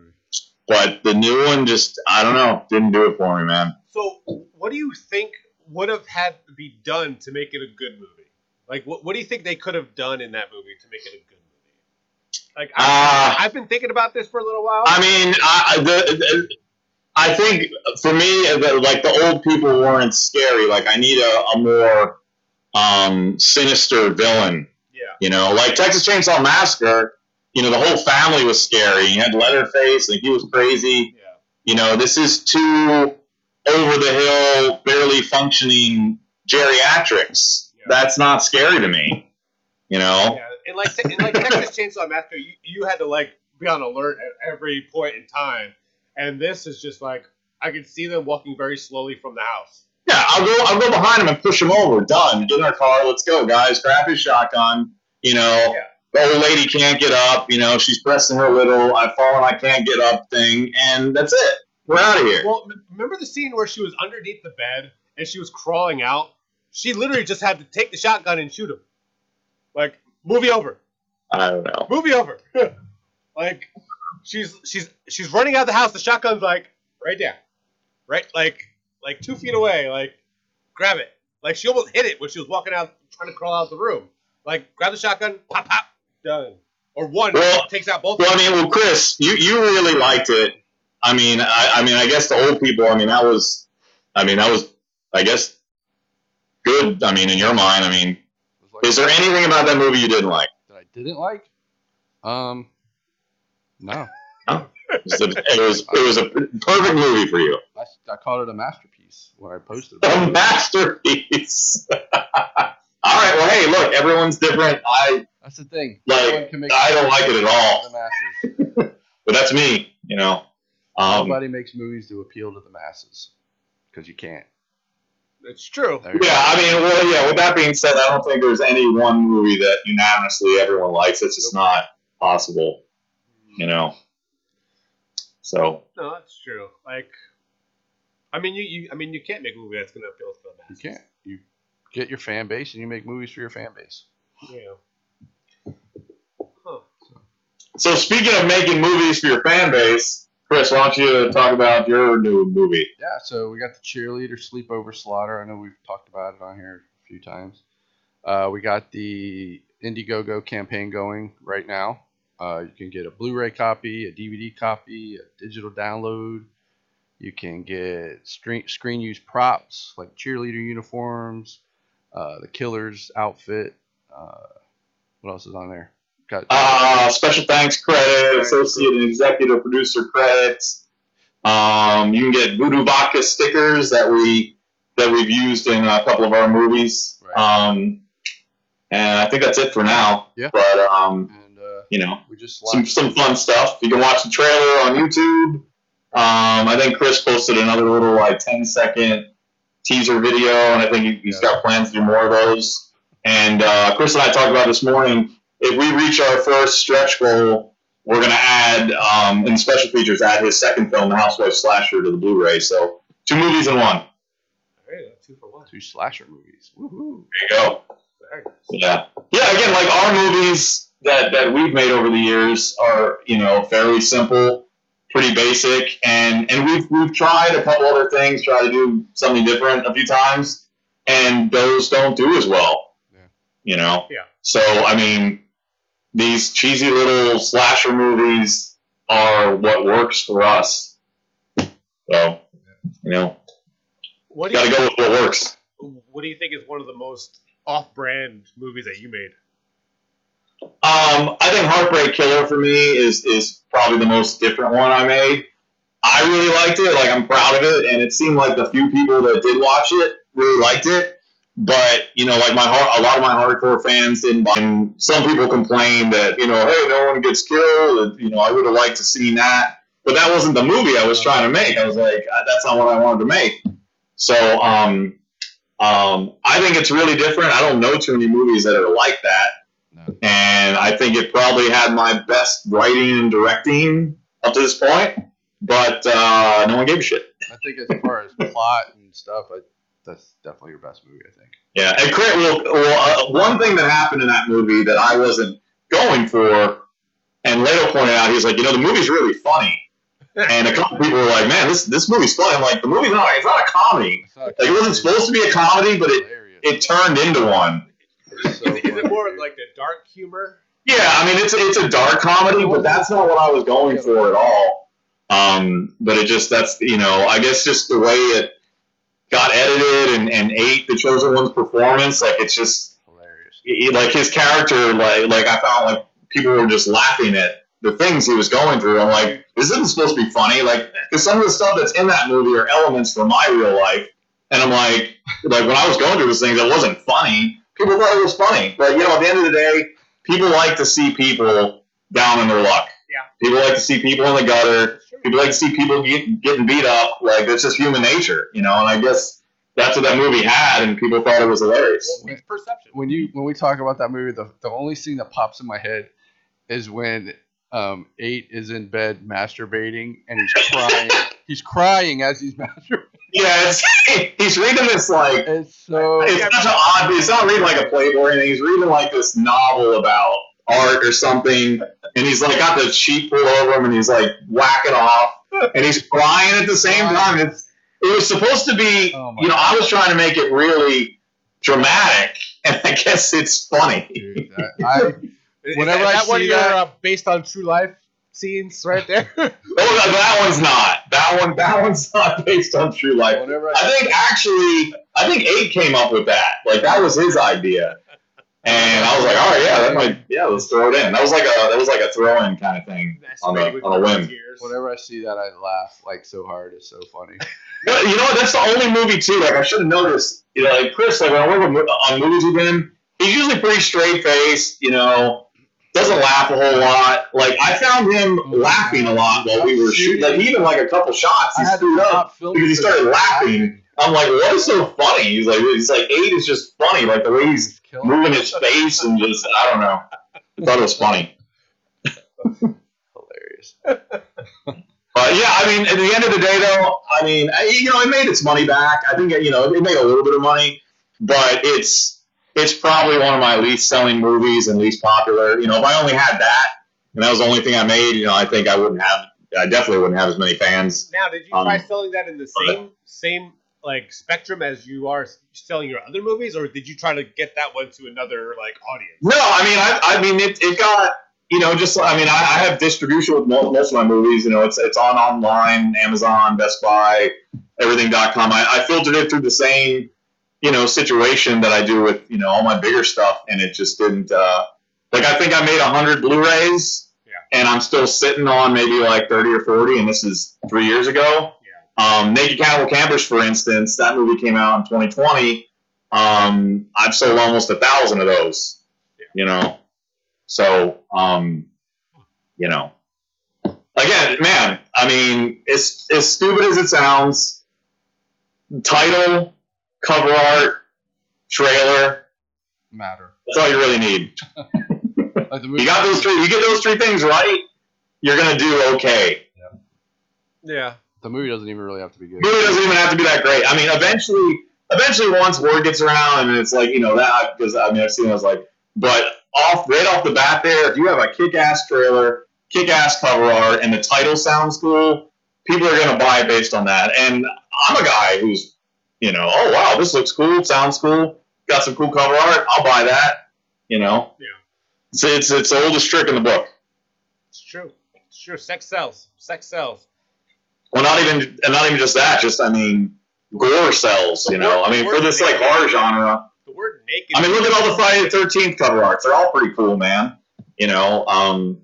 But the new one just, I don't know, didn't do it for me, man. So what do you think would have had to be done to make it a good movie? Like what what do you think they could have done in that movie to make it a good movie? Like I, Uh, I've been thinking about this for a little while. I mean, I, the, the, I think for me, the, like the old people weren't scary. Like I need a, a more um, sinister villain. yeah. You know, like Texas Chainsaw Massacre. You know, the whole family was scary. You had Leatherface, and he was crazy. Yeah. You know, this is two over the hill, barely functioning geriatrics. Yeah. That's not scary to me. You know. Yeah, and like in like Texas Chainsaw Massacre, you, you had to like be on alert at every point in time, and this is just like I could see them walking very slowly from the house. Yeah, I'll go. I'll go behind him and push him over. Done. Get in our car. Let's go, guys. Grab his shotgun. You know, Yeah. The old lady can't get up. You know, she's pressing her little "I've fallen, I can't get up" thing, and that's it. We're out of here. Well, remember the scene where she was underneath the bed and she was crawling out? She literally just had to take the shotgun and shoot him. Like movie over, I don't know. movie over. Like she's she's she's running out of the house. The shotgun's like right there, right like like two feet away. Like grab it. Like she almost hit it when she was walking out, trying to crawl out of the room. Like grab the shotgun, pop pop, done. Or one Well- takes out both. Well, I mean, well, Chris, you, you really liked it. I mean, I, I mean, I guess the old people. I mean, that was, I mean, that was, I guess, good. I mean, in your mind, I mean, like- is there anything about that movie you didn't like? that I didn't like? Um, no. It was, a, it was, it was a perfect movie for you. I, I called it a masterpiece when I posted it. A masterpiece. All right. Well, hey, look, everyone's different. I That's the thing. Like, Everyone can make I don't like it at all. But that's me. You know. Um, Nobody makes movies to appeal to the masses because you can't. It's true. Yeah, go. I mean, well, yeah. With that being said, I don't think there's any one movie that unanimously everyone likes. It's just not possible, you know. So No, that's true. Like, I mean, you, you I mean, you can't make a movie that's gonna appeal to the masses. You can't. You get your fan base and you make movies for your fan base. Yeah. Huh. So speaking of making movies for your fan base, Chris, why don't you talk about your new movie? Yeah, so we got the cheerleader sleepover slaughter. I know we've talked about it on here a few times. Uh, we got the Indiegogo campaign going right now. Uh, you can get a Blu-ray copy, a DVD copy, a digital download. You can get screen screen use props like cheerleader uniforms, the Killers outfit. Uh, what else is on there? Got Uh, special thanks credit, associate and executive producer credits. Um, you can get Voodoo Vodka stickers that we that we've used in a couple of our movies. Right. Um, and I think that's it for now. Yeah. But um, and uh, you know, we just some some fun stuff. You can watch the trailer on YouTube. Um, I think Chris posted another little like 10 second teaser video, and I think he, he's got plans to do more of those. And uh, Chris and I talked about this morning. If we reach our first stretch goal, we're gonna add um, in special features add his second film, The Housewife Slasher, to the Blu-ray. So two movies in one. Hey, two for one. two slasher movies. Woohoo! There you go. Nice. Yeah. Yeah, again, like our movies that, that we've made over the years are, you know, fairly simple, pretty basic, and, and we've we've tried a couple other things, try to do something different a few times, and those don't do as well. Yeah. You know? Yeah. So I mean these cheesy little slasher movies are what works for us. So you know, What do gotta you go with what works. What do you think is one of the most off-brand movies that you made? Um, I think Heartbreak Killer for me is is probably the most different one I made. I really liked it. Like I'm proud of it, and it seemed like the few people that did watch it really liked it. But you know, like my heart, a lot of my hardcore fans didn't. Buy and some people complained that you know, hey, no one gets killed. You know, I would have liked to see that, but that wasn't the movie I was trying to make. I was like, uh, that's not what I wanted to make. So, um, um, I think it's really different. I don't know too many movies that are like that No. and I think it probably had my best writing and directing up to this point. But uh, no one gave a shit. I think as far as plot and stuff, I, that's definitely your best movie. I think. Yeah, and Crit, well, well uh, one thing that happened in that movie that I wasn't going for, and Leto pointed out, he's like, you know, the movie's really funny. And a couple people were like, man, this this movie's funny. I'm like, the movie's not, it's not a comedy. Not Like, it wasn't supposed to be a comedy, but it, hilarious. it turned into one. It's so is, it, is funny. it more like the dark humor? Yeah, I mean it's it's a dark comedy, but that's not what I was going for at all. Um, but it just that's you know I guess just the way it got edited and, and ate the chosen one's performance, like it's just hilarious. he- like his character, like like I found like people were just laughing at the things he was going through. I'm like, this isn't supposed to be funny, like because some of the stuff that's in that movie are elements from my real life, and I'm like, like when I was going through those things, it wasn't funny. People thought it was funny, but you know, at the end of the day, people like to see people down in their luck. Yeah. People like to see people in the gutter. That's true. People like to see people get, getting beat up. Like that's just human nature, you know. And I guess that's what that movie had, and people thought it was hilarious. Well, it's perception. When you when we talk about that movie, the the only scene that pops in my head is when um eight is in bed masturbating and he's crying. he's crying as he's masturbating. Yeah, it's, he's reading this like It's so it's such an odd. It's not reading like a Playboy or anything. He's reading like this novel about art or something, and he's like got the sheet pulled over him, and he's like whacking off, and he's crying at the same time. It's it was supposed to be, Oh you know, I was trying to make it really dramatic, and I guess it's funny. Dude, that- I, Is Whenever that, I that one of see your that- uh, based on true life scenes right there? Oh, that, that one's not. That one. That one's not based on true life. whenever I, I think actually, I think Abe came up with that. Like that was his idea, and I was like, all right, yeah, that might, yeah, let's throw it in. That was like a that was like a throw-in kind of thing on a on a whim. whenever I see that, I laugh like so hard. It's so funny. You know what? That's the only movie too. Like I should have noticed. You know, like Chris, like when I work on movies with him, he's usually pretty straight faced. You know, doesn't laugh a whole lot. Like I found him laughing a lot while we were shooting. Like even like a couple shots, he had screwed up. because he started laughing. I'm like, what is so funny? He's like, he's like, eight is just funny. Like the way he's moving his face and just, I don't know. I thought it was funny. Hilarious. But yeah, I mean, at the end of the day, though, I mean, you know, it made its money back. I think you know, it made a little bit of money, but it's it's probably one of my least selling movies and least popular. You know, if I only had that and that was the only thing I made, you know, I think I wouldn't have. I definitely wouldn't have as many fans. Now, did you Um, try selling that in the same same like spectrum as you are selling your other movies, or did you try to get that one to another like audience? No, I mean, I, I mean, it, it got, you know, just, I mean, I, I have distribution with most, most of my movies. You know, it's it's on online, Amazon, Best Buy, everything.com. I, I filtered it through the same, you know, situation that I do with, you know, all my bigger stuff, and it just didn't, uh, like, I think I made 100 Blu rays, Yeah. and I'm still sitting on maybe like 30 or 40, and this is three years ago. Um, Naked Cannibal Campers, for instance, that movie came out in 2020. Um, I've sold almost a thousand of those. You know, so um, you know, again, man. I mean, it's as stupid as it sounds. Title, cover art, trailer. Matter. That's all you really need. Like. You got those three. You get those three things right, you're gonna do okay. Yeah. The movie doesn't even really have to be good. movie doesn't even have to be that great. I mean, eventually, eventually, once word gets around, and it's like you know that because I mean I've seen those like, but off right off the bat there, if you have a kick-ass trailer, kick-ass cover art, and the title sounds cool, people are gonna buy it based on that. And I'm a guy who's, you know, oh wow, this looks cool, sounds cool, got some cool cover art, I'll buy that. You know, Yeah. It's it's it's the oldest trick in the book. It's true. It's true. Sex sells. Sex sells. Well, not even and not even just that. Just I mean, gore sells. You know, I mean, for this like horror genre. The word naked. I mean, look at all the Friday the Thirteenth cover arts. They're all pretty cool, man. You know, um,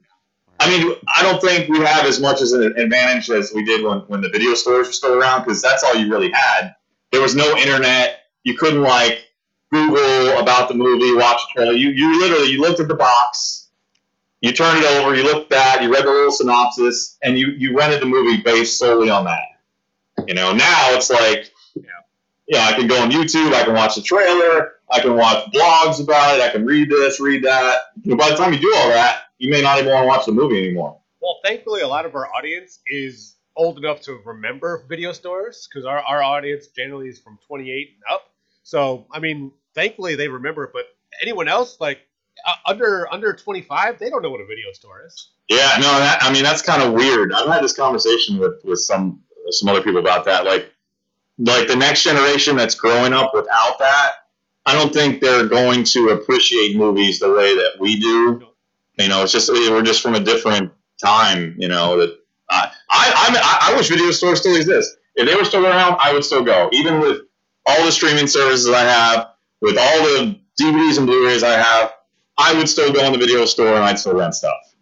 I mean, I don't think we have as much as an advantage as we did when, when the video stores were still around because that's all you really had. There was no internet. You couldn't like Google about the movie, watch a trailer. You you literally you looked at the box, you turned it over, you looked at, you read the little synopsis, and you you rented the movie based solely on that. You know, now it's like, yeah, I can go on YouTube, I can watch the trailer, I can watch blogs about it, I can read this, read that. You know, by the time you do all that, you may not even want to watch the movie anymore. Well, thankfully, a lot of our audience is old enough to remember video stores because our, our audience generally is from 28 and up. So, I mean, thankfully they remember it. But anyone else, like uh, under under 25, they don't know what a video store is. Yeah, no, that, I mean that's kind of weird. I've had this conversation with with some some other people about that. Like, like the next generation that's growing up without that, I don't think they're going to appreciate movies the way that we do. You know, it's just we're just from a different time. You know that I I I wish video stores still exist. If they were still around, I would still go, even with all the streaming services I have, with all the DVDs and Blu-rays I have. I would still go in the video store and I'd still rent stuff.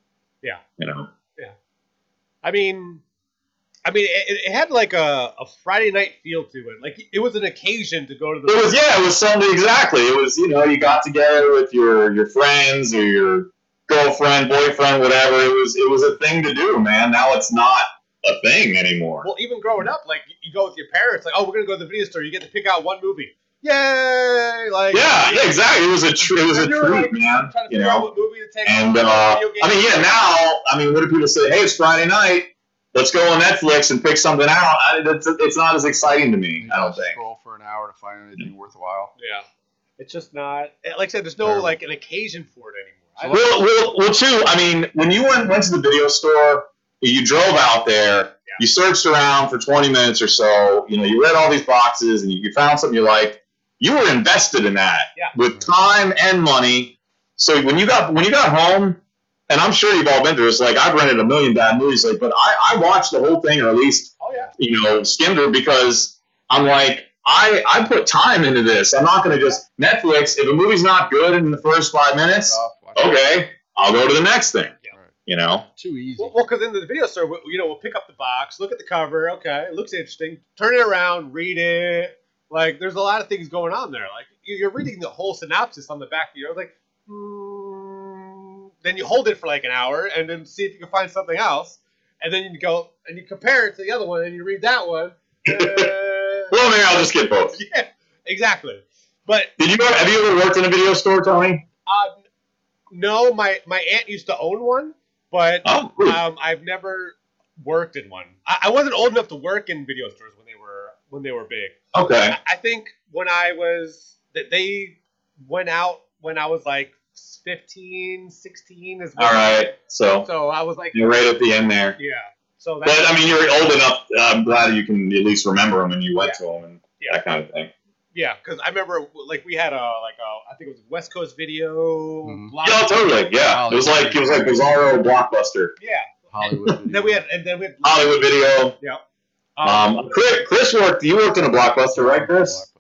Yeah. You know. Yeah. I mean, I mean, it, it had like a, a Friday night feel to it. Like it was an occasion to go to the. It was yeah, it was something exactly. It was you know you got together with your your friends or your girlfriend, boyfriend, whatever. It was it was a thing to do, man. Now it's not a thing anymore. Well, even growing up, like you go with your parents, like, oh, we're gonna go to the video store. You get to pick out one movie. Yay! Like Yeah, yeah, exactly. It was a tr- it was a And treat, like, man. You know. what movie to take. And home, uh. I mean, yeah, now I mean, what do people say? Hey, it's Friday night. Let's go on Netflix and pick something out. I, it's, it's not as exciting to me. I don't think. Scroll for an hour to find anything worthwhile. Yeah. It's just not like I said. There's no Terrible. like an occasion for it anymore. I Well, well, well, too. I mean, when you went went to the video store, you drove out there. You searched around for 20 minutes or so. You know, you read all these boxes and you, you found something you liked. You were invested in that Yeah. with time and money. So when you got when you got home, and I'm sure you've all been through this. Like I've rented a million bad movies, like, but I, I watched the whole thing or at least Oh yeah. you know skimmed her because I'm like. I, I put time into this. I'm not going to just Netflix. If a movie's not good in the first five minutes, oh, it. okay, I'll go to the next thing. Yeah. You know? Too easy. Well, because in the video store, you know, we'll pick up the box, look at the cover. Okay, it looks interesting. Turn it around, read it. Like, there's a lot of things going on there. Like, you- you're reading the whole synopsis on the back. You're like, hmm. then you hold it for like an hour, and then see if you can find something else, and then you go and you compare it to the other one, and you read that one. Uh, Well, maybe I'll just get both. yeah, exactly. But Did you have you ever worked in a video store, Tony? uh, no, my my aunt used to own one, but Oh, um, I've never worked in one. I, I wasn't old enough to work in video stores when they were when they were big. Okay. I, I think when I was that they went out when I was like 15, 16 is All right. So So I was like, you're right at the end there. yeah. So But I mean, you're old enough. I'm glad you can at least remember them and you went to them and Yeah. that kind of thing. Yeah, because I remember like we had a like a I think it was West Coast Video. Mhm. Yeah, totally. Yeah, it was like it was like Bizarro Blockbuster, Yeah. Hollywood. video. Then we had and then we had Hollywood Video. um, Um, Chris, Chris worked. You worked in a Blockbuster, right, Chris?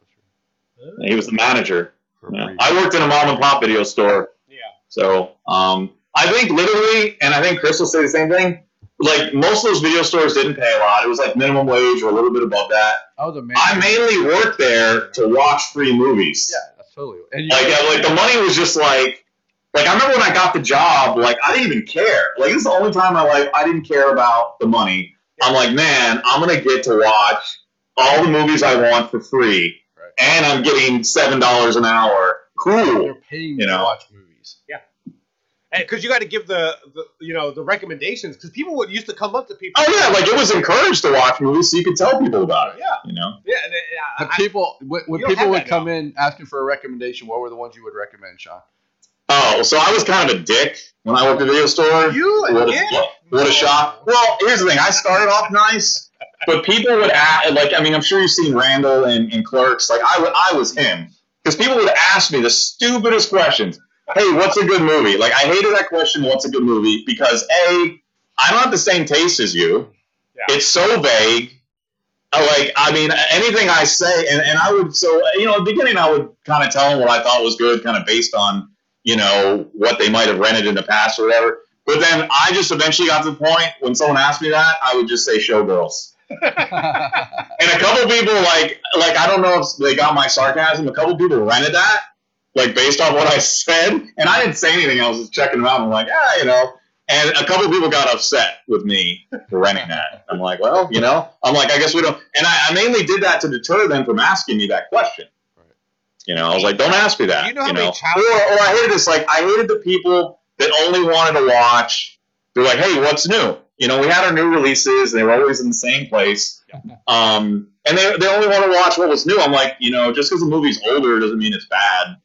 He was the manager. Yeah. I worked in a mom and pop video store. yeah. So um, I think literally, and I think Chris will say the same thing. Like most of those video stores didn't pay a lot. It was like minimum wage or a little bit above that. I was a man. I mainly worked there to watch free movies. Yeah, that's totally. And Like, uh, like the money was just like, like I remember when I got the job, like I didn't even care. Like this is the only time in my life I didn't care about the money. I'm like, man, I'm gonna get to watch all the movies I want for free, Right. and I'm getting seven dollars an hour. Cool. you're paying You to watch movies. Because you got to give the, the you know the recommendations because people would used to come up to people. Oh yeah, like it was encouraged to watch movies so you could tell people about it. yeah, You know. yeah. and, uh, I- people, when, when people would come now. in asking for a recommendation, what were the ones you would recommend, Sean? Oh, so I was kind of a dick when I worked at the video store. you What a, again? what, what a shock. Well, here's the thing. I started off nice, but people would ask, like, I mean, I'm sure you've seen Randall and, and Clerks. Like, I, would- I was him. Because people would ask me the stupidest questions. Hey, what's a good movie? Like, I hated that question, what's a good movie? Because, A, I don't have the same taste as you. Yeah. It's so vague. I Like, I mean, anything I say, and, and I would, so, you know, at the beginning, I would kind of tell them what I thought was good, kind of based on, you know, what they might have rented in the past or whatever. But then I just eventually got to the point when someone asked me that, I would just say Showgirls. And a couple people like like I don't know if they got my sarcasm. A couple people rented that, like based on what I said, and I didn't say anything. I was just checking them out. I'm like, ah, you know. And a couple people got upset with me for renting that. I'm like, well, you know, I'm like, I guess we don't. And I, I mainly did that to deter them from asking me that question. Right. You know, I was like, don't ask me that. You know many know? or, or I hated this. Like, I hated the people that only wanted to watch. They're like, hey, what's new? You know, we had our new releases. They were always in the same place. Um, and they, they only want to watch what was new. I'm like, you know, just because the movie's older doesn't mean it's bad.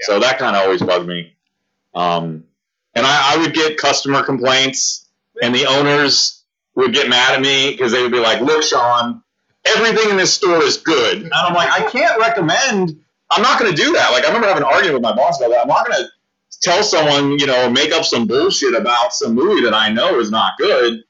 So that kind of always bugged me. Um, and I, I would get customer complaints, and the owners would get mad at me because they would be like, look, Sean, everything in this store is good. And I'm like, I can't recommend. I'm not going to do that. Like, I remember having an argument with my boss about that. I'm not going to tell someone, you know, make up some bullshit about some movie that I know is not good.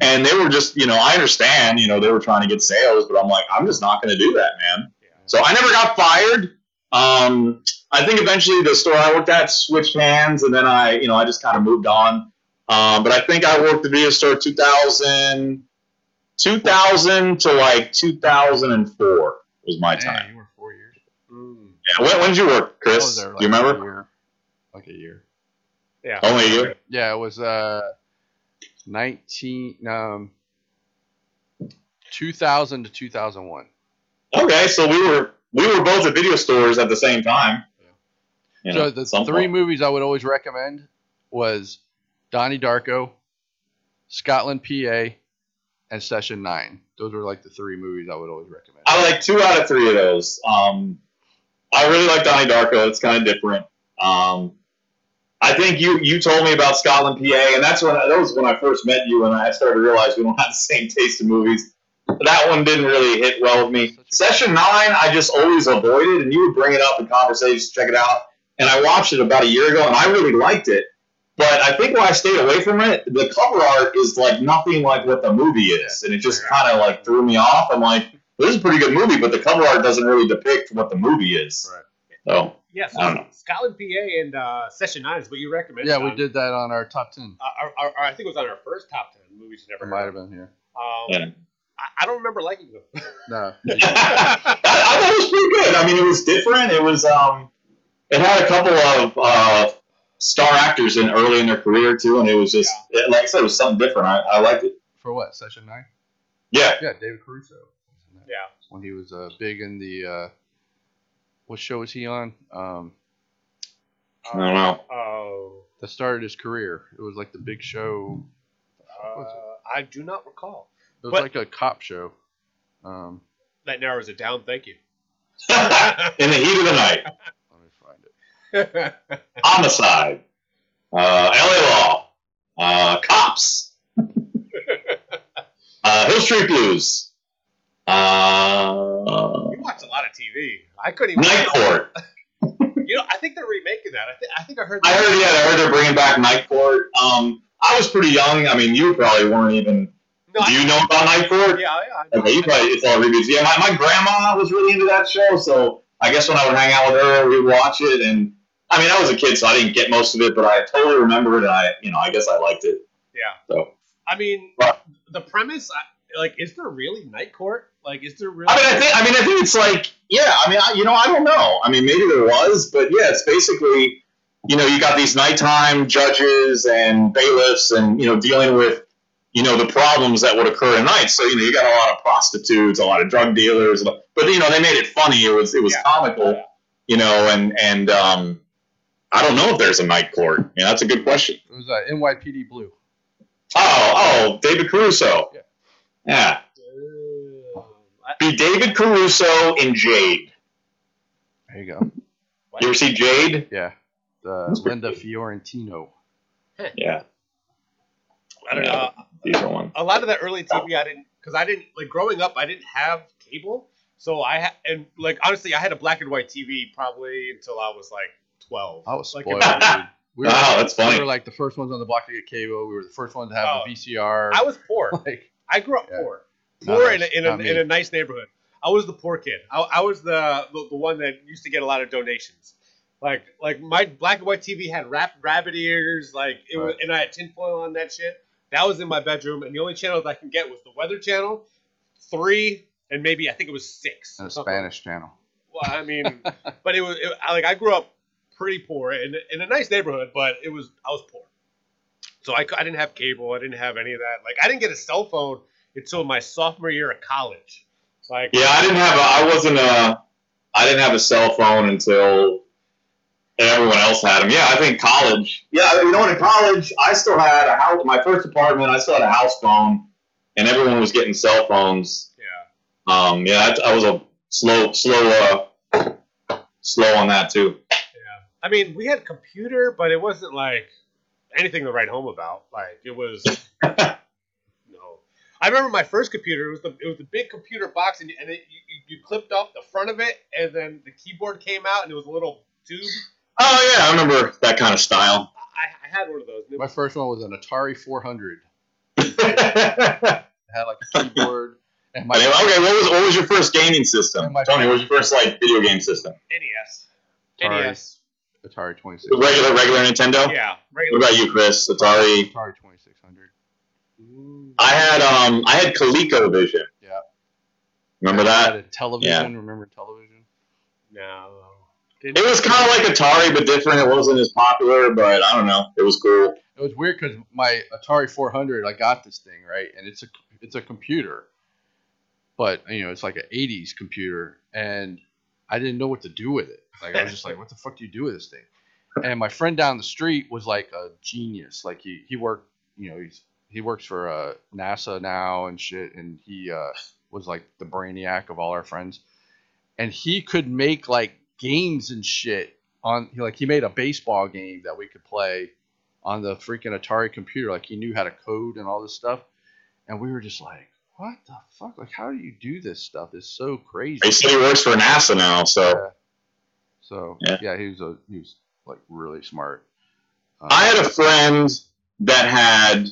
And they were just, you know, I understand, you know, they were trying to get sales, but I'm like, I'm just not going to do that, man. So I never got fired. Um, I think eventually the store I worked at switched hands, and then I, you know, I just kind of moved on. Um, but I think I worked the video store 2000, 2000 to like 2004 was my Man, time. you were four years. Mm. Yeah. When, when did you work, Chris? there Do like you A remember? year. Like a year. Yeah. Only a year? Yeah, it was uh, nineteen um, two thousand to two thousand one. Okay, so we were we were both at video stores at the same time. Know, so the three point. movies I would always recommend was Donnie Darko, Scotland, PA, and Session Nine. Those were like the three movies I would always recommend. I like two out of three of those. Um, I really like Donnie Darko. It's kind of different. Um, I think you you told me about Scotland, PA, and that's when that was when I first met you, and I started to realize we don't have the same taste in movies. That one didn't really hit well with me. Session nine, I just always avoided, and you would bring it up in conversations, check it out, and I watched it about a year ago, and I really liked it. But I think why I stayed away from it, the cover art is like nothing like what the movie is, and it just kind of like threw me off. I'm like, this is a pretty good movie, but the cover art doesn't really depict what the movie is. Right. So Yes, I don't. Scotland, PA, and uh, Session Nine is what you recommended. Yeah, we on- did that on our top ten. Uh, our, our, our- I think it was on our first top ten movies you It never might have been here. Um, Yeah. I, I don't remember liking them. No. I, I thought it was pretty good. I mean, it was different. It was um, it had a couple of uh, star actors in early in their career too, and it was just it- like I said, it was something different. I, I liked it. For what? Session nine? Yeah, Yeah, David Caruso. was in that. yeah. When he was uh, big in the uh, what show was he on? Um, I don't know. Oh, that started his career. It was like the big show. uh, I do not recall. It was But- like a cop show. Um, That narrows it down. Thank you. in the heat of the night, let me find it. homicide, uh, LA Law, uh, cops, uh, Hill Street Blues, uh, you watch a lot of TV. I couldn't even. Night Court. You know, I think they're remaking that. I, th- I think I heard. I heard, yeah, I heard they're bringing back Night Court. Um, I was pretty young. I mean, you probably weren't even. No, Do I, you know about Night Court? yeah, yeah. I. Okay, you probably it's all reviews. Yeah, my, my grandma was really into that show, so I guess when I would hang out with her, we'd watch it. And I mean, I was a kid, so I didn't get most of it, but I totally remember it. And I, you know, I guess I liked it. Yeah. So I mean, Right. the premise, like, is there really Night Court? Like, is there really? I mean, I think I mean, I think it's like, yeah. I mean, I, you know, I don't know. I mean, maybe there was, but yeah, it's basically, you know, you got these nighttime judges and bailiffs, and you know, dealing with, you know, the problems that would occur at night. So you know, you got a lot of prostitutes, a lot of drug dealers, but you know, they made it funny. It was it was Yeah. comical, you know, and and um, I don't know if there's a night court. Yeah, that's a good question. It was uh, NYPD Blue. Oh, oh, David Caruso. Yeah. Yeah. Uh, I- Be David Caruso in Jade. There you go. You ever see Jade? Yeah, the Linda good. Fiorentino. Yeah. I don't Yeah. know. These are one. a lot of that early TV I didn't because I didn't like growing up I didn't have cable so I ha- and like honestly I had a black and white TV probably until I was like twelve. I was Like, spoiled. if- We were, Wow, that's funny. We were like the first ones on the block to get cable. We were the first ones to have Oh. the VCR. I was poor. like, I grew up Yeah. poor, Not poor in a, in a, in a nice neighborhood. I was the poor kid. I, I was the, the the one that used to get a lot of donations. Like like my black and white TV had rap, rabbit ears, like it was, and I had tinfoil on that shit. That was in my bedroom, and the only channels I can get was the Weather Channel, three, and maybe I think it was six. something. Spanish channel. Well, I mean, but it was it, like I grew up pretty poor in in a nice neighborhood, but it was I was poor, so I, I didn't have cable, I didn't have any of that. Like I didn't get a cell phone until my sophomore year of college. Like Yeah, I didn't have a. I wasn't a. I didn't have a cell phone until everyone else had them. Yeah, I think college. Yeah, you know what? In college, I still had a house. My first apartment, I still had a house phone, and everyone was getting cell phones. yeah, Um, yeah, I, I was a slow, slow, uh, slow on that too. yeah. I mean, we had computer, but it wasn't like anything to write home about. Like it was. no, I remember my first computer. It was the it was the big computer box, and, and it, you, you you clipped off the front of it, and then the keyboard came out, and it was a little tube. Oh yeah, I remember that kind of style. I, I had one of those. My first one was an Atari 400. okay, It had like a keyboard and my what was what was your first gaming system? Tony, what was your first like video game system? NES. Atari. NES. Atari 26. Regular, regular Nintendo. Yeah, What about you, Chris? Atari. Atari 2600. I had um I had ColecoVision. Yeah. Remember I had that? Intellivision. Remember Intellivision? No. It was kind of like Atari, but different. It wasn't as popular, but I don't know. It was cool. It was weird because my Atari 400, I got this thing right, and it's a it's a computer, but you know it's like an 80s computer, and I didn't know what to do with it. Like I was just like, what the fuck do you do with this thing? And my friend down the street was like a genius. Like he he worked, you know, he's he works for uh, NASA now and shit, and he uh, was like the brainiac of all our friends, and he could make like games and shit on like he made a baseball game that we could play on the freaking Atari computer. Like he knew how to code and all this stuff, and we were just like, what the fuck? Like how do you do this stuff? It's so crazy. He said he works for NASA now, so Yeah. So Yeah. yeah, he was a he was like really smart. Um, I had a friend that had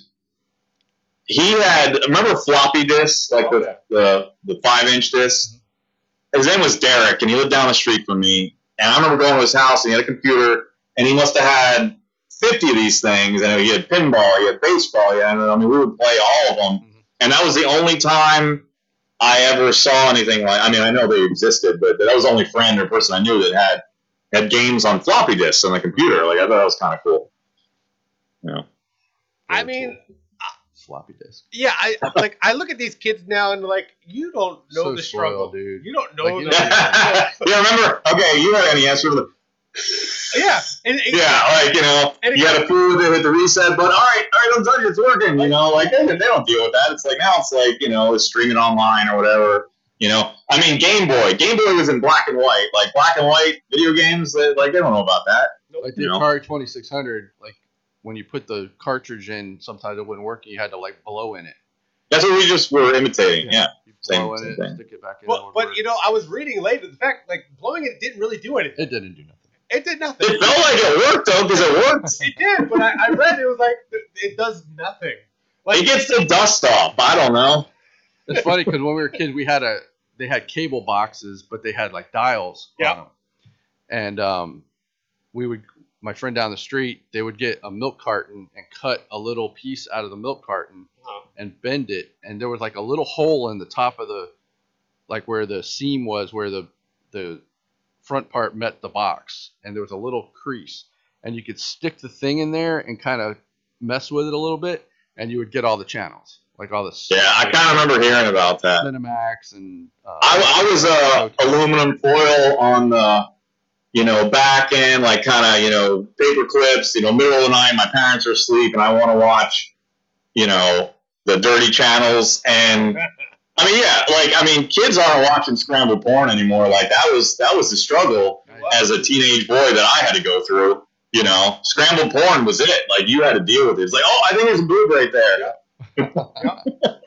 he had remember floppy disks like Oh, the, yeah. the the five inch disc. His name was Derek, and he lived down the street from me. And I remember going to his house, and he had a computer, and he must have had fifty of these things. And he had pinball, he had baseball, yeah. I mean, we would play all of them. Mhm. And that was the only time I ever saw anything like. I mean, I know they existed, but that was the only friend or person I knew that had had games on floppy disks on the computer. Like I thought that was kind of cool. Yeah. I mean. Floppy disk. yeah, I like I look at these kids now and like you don't know So the struggle, spoiled, dude. You don't know Like, you the yeah, remember? Okay, you had any answer to the yeah, and, and- Yeah, like you know, And you got to fool with it with the reset, but all right, all right, don't touch it, it's working. You know, like they, they don't deal with that. It's like now it's like you know, it's streaming online or whatever. You know, I mean, Game Boy. Game Boy was in black and white, like black and white video games. They, like they don't know about that. Like the You know? Atari Twenty Six Hundred, like when you put the cartridge in, sometimes it wouldn't work, and you had to like blow in it. That's what we just were imitating. Yeah, You Same- blow in same it, thing. stick it back in. it But, would but work. you know, I was reading later the fact like blowing it didn't really do anything. it didn't do nothing. It did nothing. it felt like it worked though, because it worked. It did, but I, I read it was like it- it does nothing. Like It gets the dust off. I don't know. It's funny because when we were kids, we had a they had cable boxes, but they had like dials Yeah. on them, and um, we would my friend down the street they would get a milk carton and cut a little piece out of the milk carton Uh-huh. and bend it, and there was like a little hole in the top of the like where the seam was where the the front part met the box, and there was a little crease, and you could stick the thing in there and kind of mess with it a little bit, and you would get all the channels, like all the Yeah, I kind of remember hearing about that. Cinemax and uh, I, I was uh, aluminum foil on the, you know, back end, like kind of, you know, paper clips, you know, middle of the night, my parents are asleep and I want to watch, you know, the dirty channels. And I mean, yeah, like, I mean, kids aren't watching scrambled porn anymore. Like that was, that was the struggle as a teenage boy that I had to go through. You know, scrambled porn was it. Like you had to deal with it. It's like, oh, I think there's a boob right there.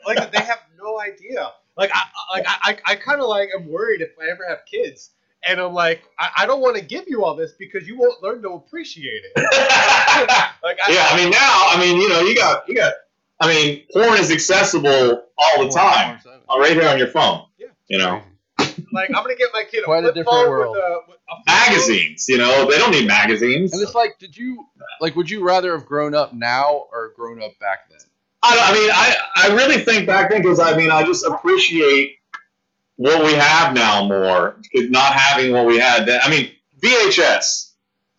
like they have no idea. Like I like I I, I kind of like am worried if I ever have kids, and I'm like I, I don't want to give you all this because you won't learn to appreciate it. like I, yeah, I mean now, I mean you know you got you got. I mean, porn is accessible all the time, uh, right here on your phone. Yeah. You know, like I'm gonna get my kid a Quite a flip different phone world. with a, with a magazines. You know, they don't need magazines. And it's like, did you like? Would you rather have grown up now or grown up back then? I, don't- I mean, I I really think back then because I mean I just appreciate what we have now more, not having what we had then. I mean, VHS.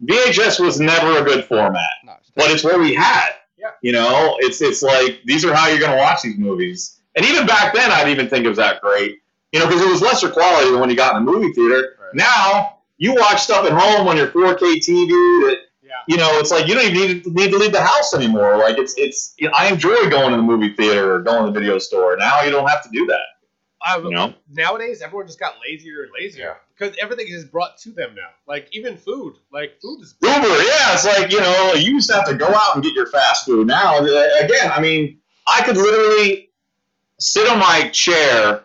VHS was never a good format. No, it's but it's what we had. Yeah. You know, it's it's like these are how you're going to watch these movies. And even back then, I'd even think it was that great. You know, because it was lesser quality than when you got in the movie theater. Right. Now you watch stuff at home on your 4K TV. That Yeah. you know, it's like you don't even need to, need to leave the house anymore. Like it's it's. You know, I enjoy going to the movie theater or going to the video store. Now you don't have to do that. I, You know. Nowadays, everyone just got lazier and lazier because everything is brought to them now. Like even food, like food is. Uber, yeah, it's like you know, you used to have to go out and get your fast food. Now, uh, again, I mean, I could literally sit on my chair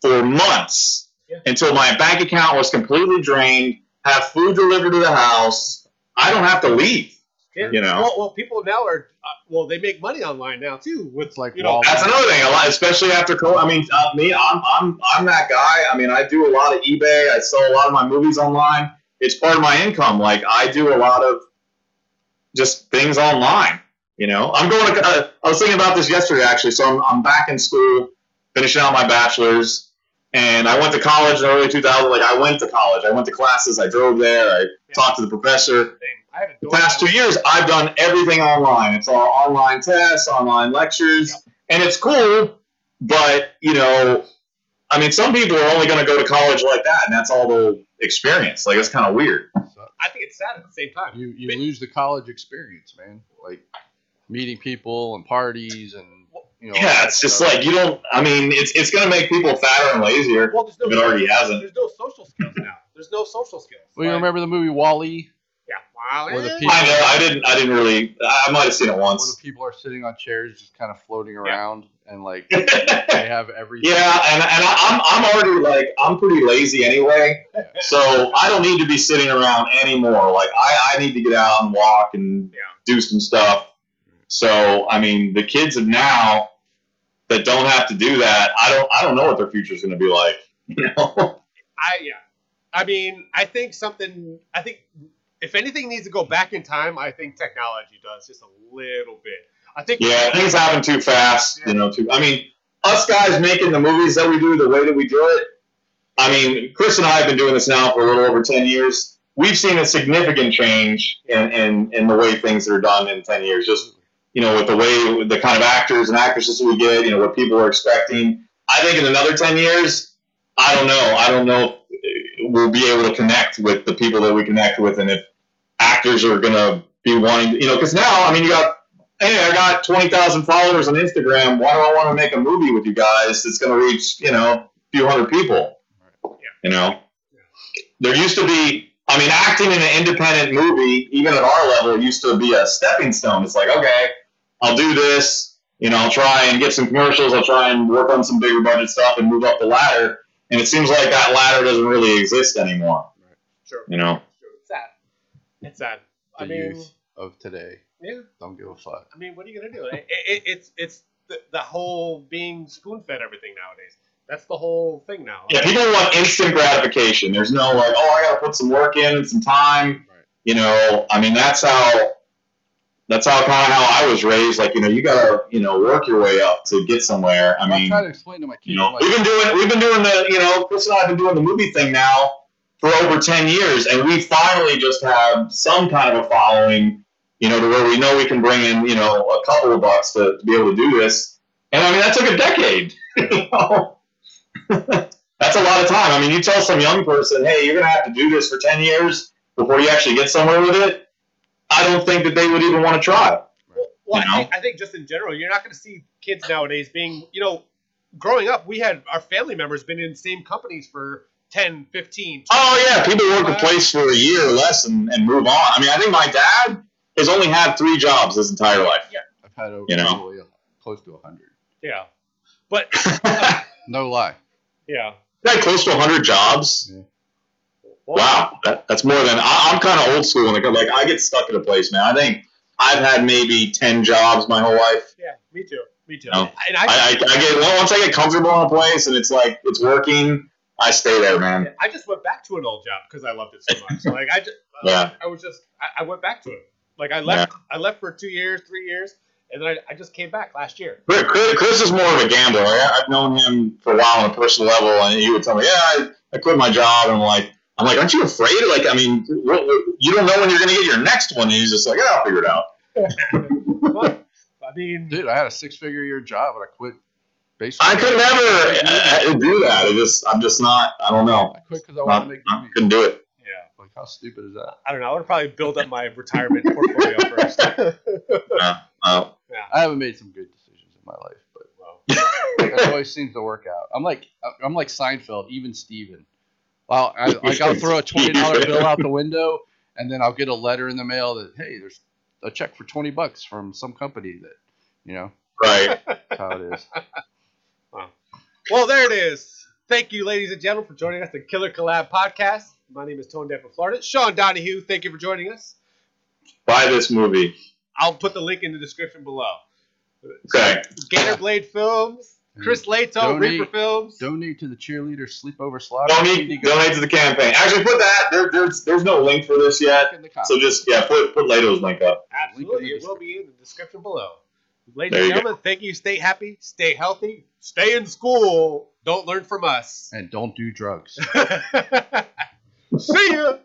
for months Yeah. until my bank account was completely drained, have food delivered to the house. I don't have to leave. Yeah. You know. Well, well, people now are. Uh, well, they make money online now too. With like you know. That's another thing, a lot, especially after COVID. I mean, uh, me, I'm, I'm, I'm that guy. I mean, I do a lot of eBay. I sell a lot of my movies online. It's part of my income. Like I do a lot of just things online. You know, I'm going to. Uh, I was thinking about this yesterday actually. So I'm, I'm back in school, finishing out my bachelor's, and I went to college in the early 2000s. Like I went to college. I went to classes. I drove there. I talked to the professor Thing. I had a the past two years, I've done everything online. It's all online tests, online lectures, and it's cool. But you know, I mean, some people are only going to go to college like that, and that's all they'll experience. Like it's kind of weird. I think it's sad at the same time. You you But- lose the college experience, man. Like meeting people and parties and you know. Yeah, it's just stuff. like you don't. I mean, it's it's going to make people fatter and lazier. Well, there's no. If it already hasn't. There's no social skills now. there's no social skills. Well, you remember the movie WALL-E, Yeah. Wow. Or the eh, people- I know. I didn't. I didn't really. I might have seen it where once. the people are sitting on chairs just kind of floating around and like yeah, they have everything. Yeah, and and I, I'm I'm already like I'm pretty lazy anyway, so I don't need to be sitting around anymore. Like I I need to get out and walk and Yeah. do some stuff. So I mean, the kids of now that don't have to do that, I don't I don't know what their future is going to be like. You know? I yeah. I mean, I think something. I think if anything needs to go back in time, I think technology does just a little bit. I think. Yeah, things happen too fast. You know, too. I mean, us guys making the movies that we do, the way that we do it. I mean, Chris and I have been doing this now for a little over ten years. We've seen a significant change in, in, in the way things are done in ten years. Just you know, with the way the kind of actors and actresses we get, you know, what people are expecting. I think in another ten years, I don't know. I don't know we'll be able to connect with the people that we connect with, and if actors are gonna be wanting, you know, because now, I mean, you got hey, I got 20,000 followers on Instagram. Why do I want to make a movie with you guys that's going to reach, you know, a few hundred people? You know? There used to be, I mean, acting in an independent movie, even at our level, used to be a stepping stone. It's like, okay, I'll do this. You know, I'll try and get some commercials. I'll try and work on some bigger budget stuff and move up the ladder. And it seems like that ladder doesn't really exist anymore. Right. Sure. You know? It's sad. It's sad. The I mean, youth of today yeah. don't give a fuck. I mean, what are you gonna do? It, it, it's it's the, the whole being spoon fed everything nowadays. That's the whole thing now. Yeah, people want instant gratification. There's no like, oh, I got to put some work in and some time. Right. You know, I mean, that's how that's how kind of how I was raised. Like, you know, you gotta you know work your way up to get somewhere. I I mean, try to explain to my kids. you know, like, we've been doing we've been doing the you know Chris and I have been doing the movie thing now for over ten years, and we finally just have some kind of a following. You know, to where we know we can bring in you know a couple of bucks to, to be able to do this. And I mean, that took a decade. you know? That's a lot of time. I mean, you tell some young person, hey, you're going to have to do this for 10 years before you actually get somewhere with it. I don't think that they would even want to try. Well, You I, think, I think just in general, you're not going to see kids nowadays being, you know, growing up, we had our family members been in the same companies for 10, 15, Oh, yeah. People work a place for a year or less and, and move on. I mean, I think my dad has only had three jobs his entire life. Yeah. I've had over You know? probably uh, close to hundred. Yeah. But, No lie. yeah. had close to 100 jobs. Well, Wow, that, that's more than I, I'm kind of old school when it comes. Like I get stuck in a place, man. I think I've had maybe 10 jobs my whole life. Yeah, me too. Me too. No. And I, I, I, I get once I get comfortable in a place and it's like it's working, I stay there, man. I just went back to an old job because I loved it so much. like I just, Yeah. I was just, I, I went back to it. Like I left, I left for two years, three years, and then I, I just came back last year. Chris, Chris- is more of a gambler. I, I've known him for a while on a personal level, and he would tell me, "Yeah, I, I quit my job." And I'm like, "I'm like, aren't you afraid? Like, I mean, what, what- you don't know when you're going to get your next one." And he's just like, "Yeah, I'll figure it out." But, I mean, Dude, I had a six figure year job and I quit basically. I could never uh, do that. I just, I'm just not. I don't know. I quit because I wanted to make I couldn't do it. yeah. Like, how stupid is that? I don't know. I would probably build up my retirement portfolio first. Uh, I haven't made some good decisions in my life, but it always seems to work out. I'm like I'm like Seinfeld, even Steven. Well, I, like I'll throw a twenty dollar bill out the window, and then I'll get a letter in the mail that hey, there's a check for twenty bucks from some company that, you know, right. that's how it is. well, there it is. Thank you, ladies and gentlemen, for joining us the Killer Collab Podcast. My name is Tone Def from Florida. Sean Donohue, thank you for joining us. Buy this movie. I'll put the link in the description below. Okay. Gatorblade Films, Chris Leto, Donate- Reaper Films. Donate to the cheerleader sleepover slaughter. Donate, donate to the campaign. Actually, put that. There, there's, there's no link for this yet. in the comments. So just yeah, put put Leto's link up. Absolutely, Link in the it will be in the description below. Ladies There and you go. gentlemen, thank you. Stay happy, stay healthy, stay in school. Don't learn from us. and don't do drugs. See ya.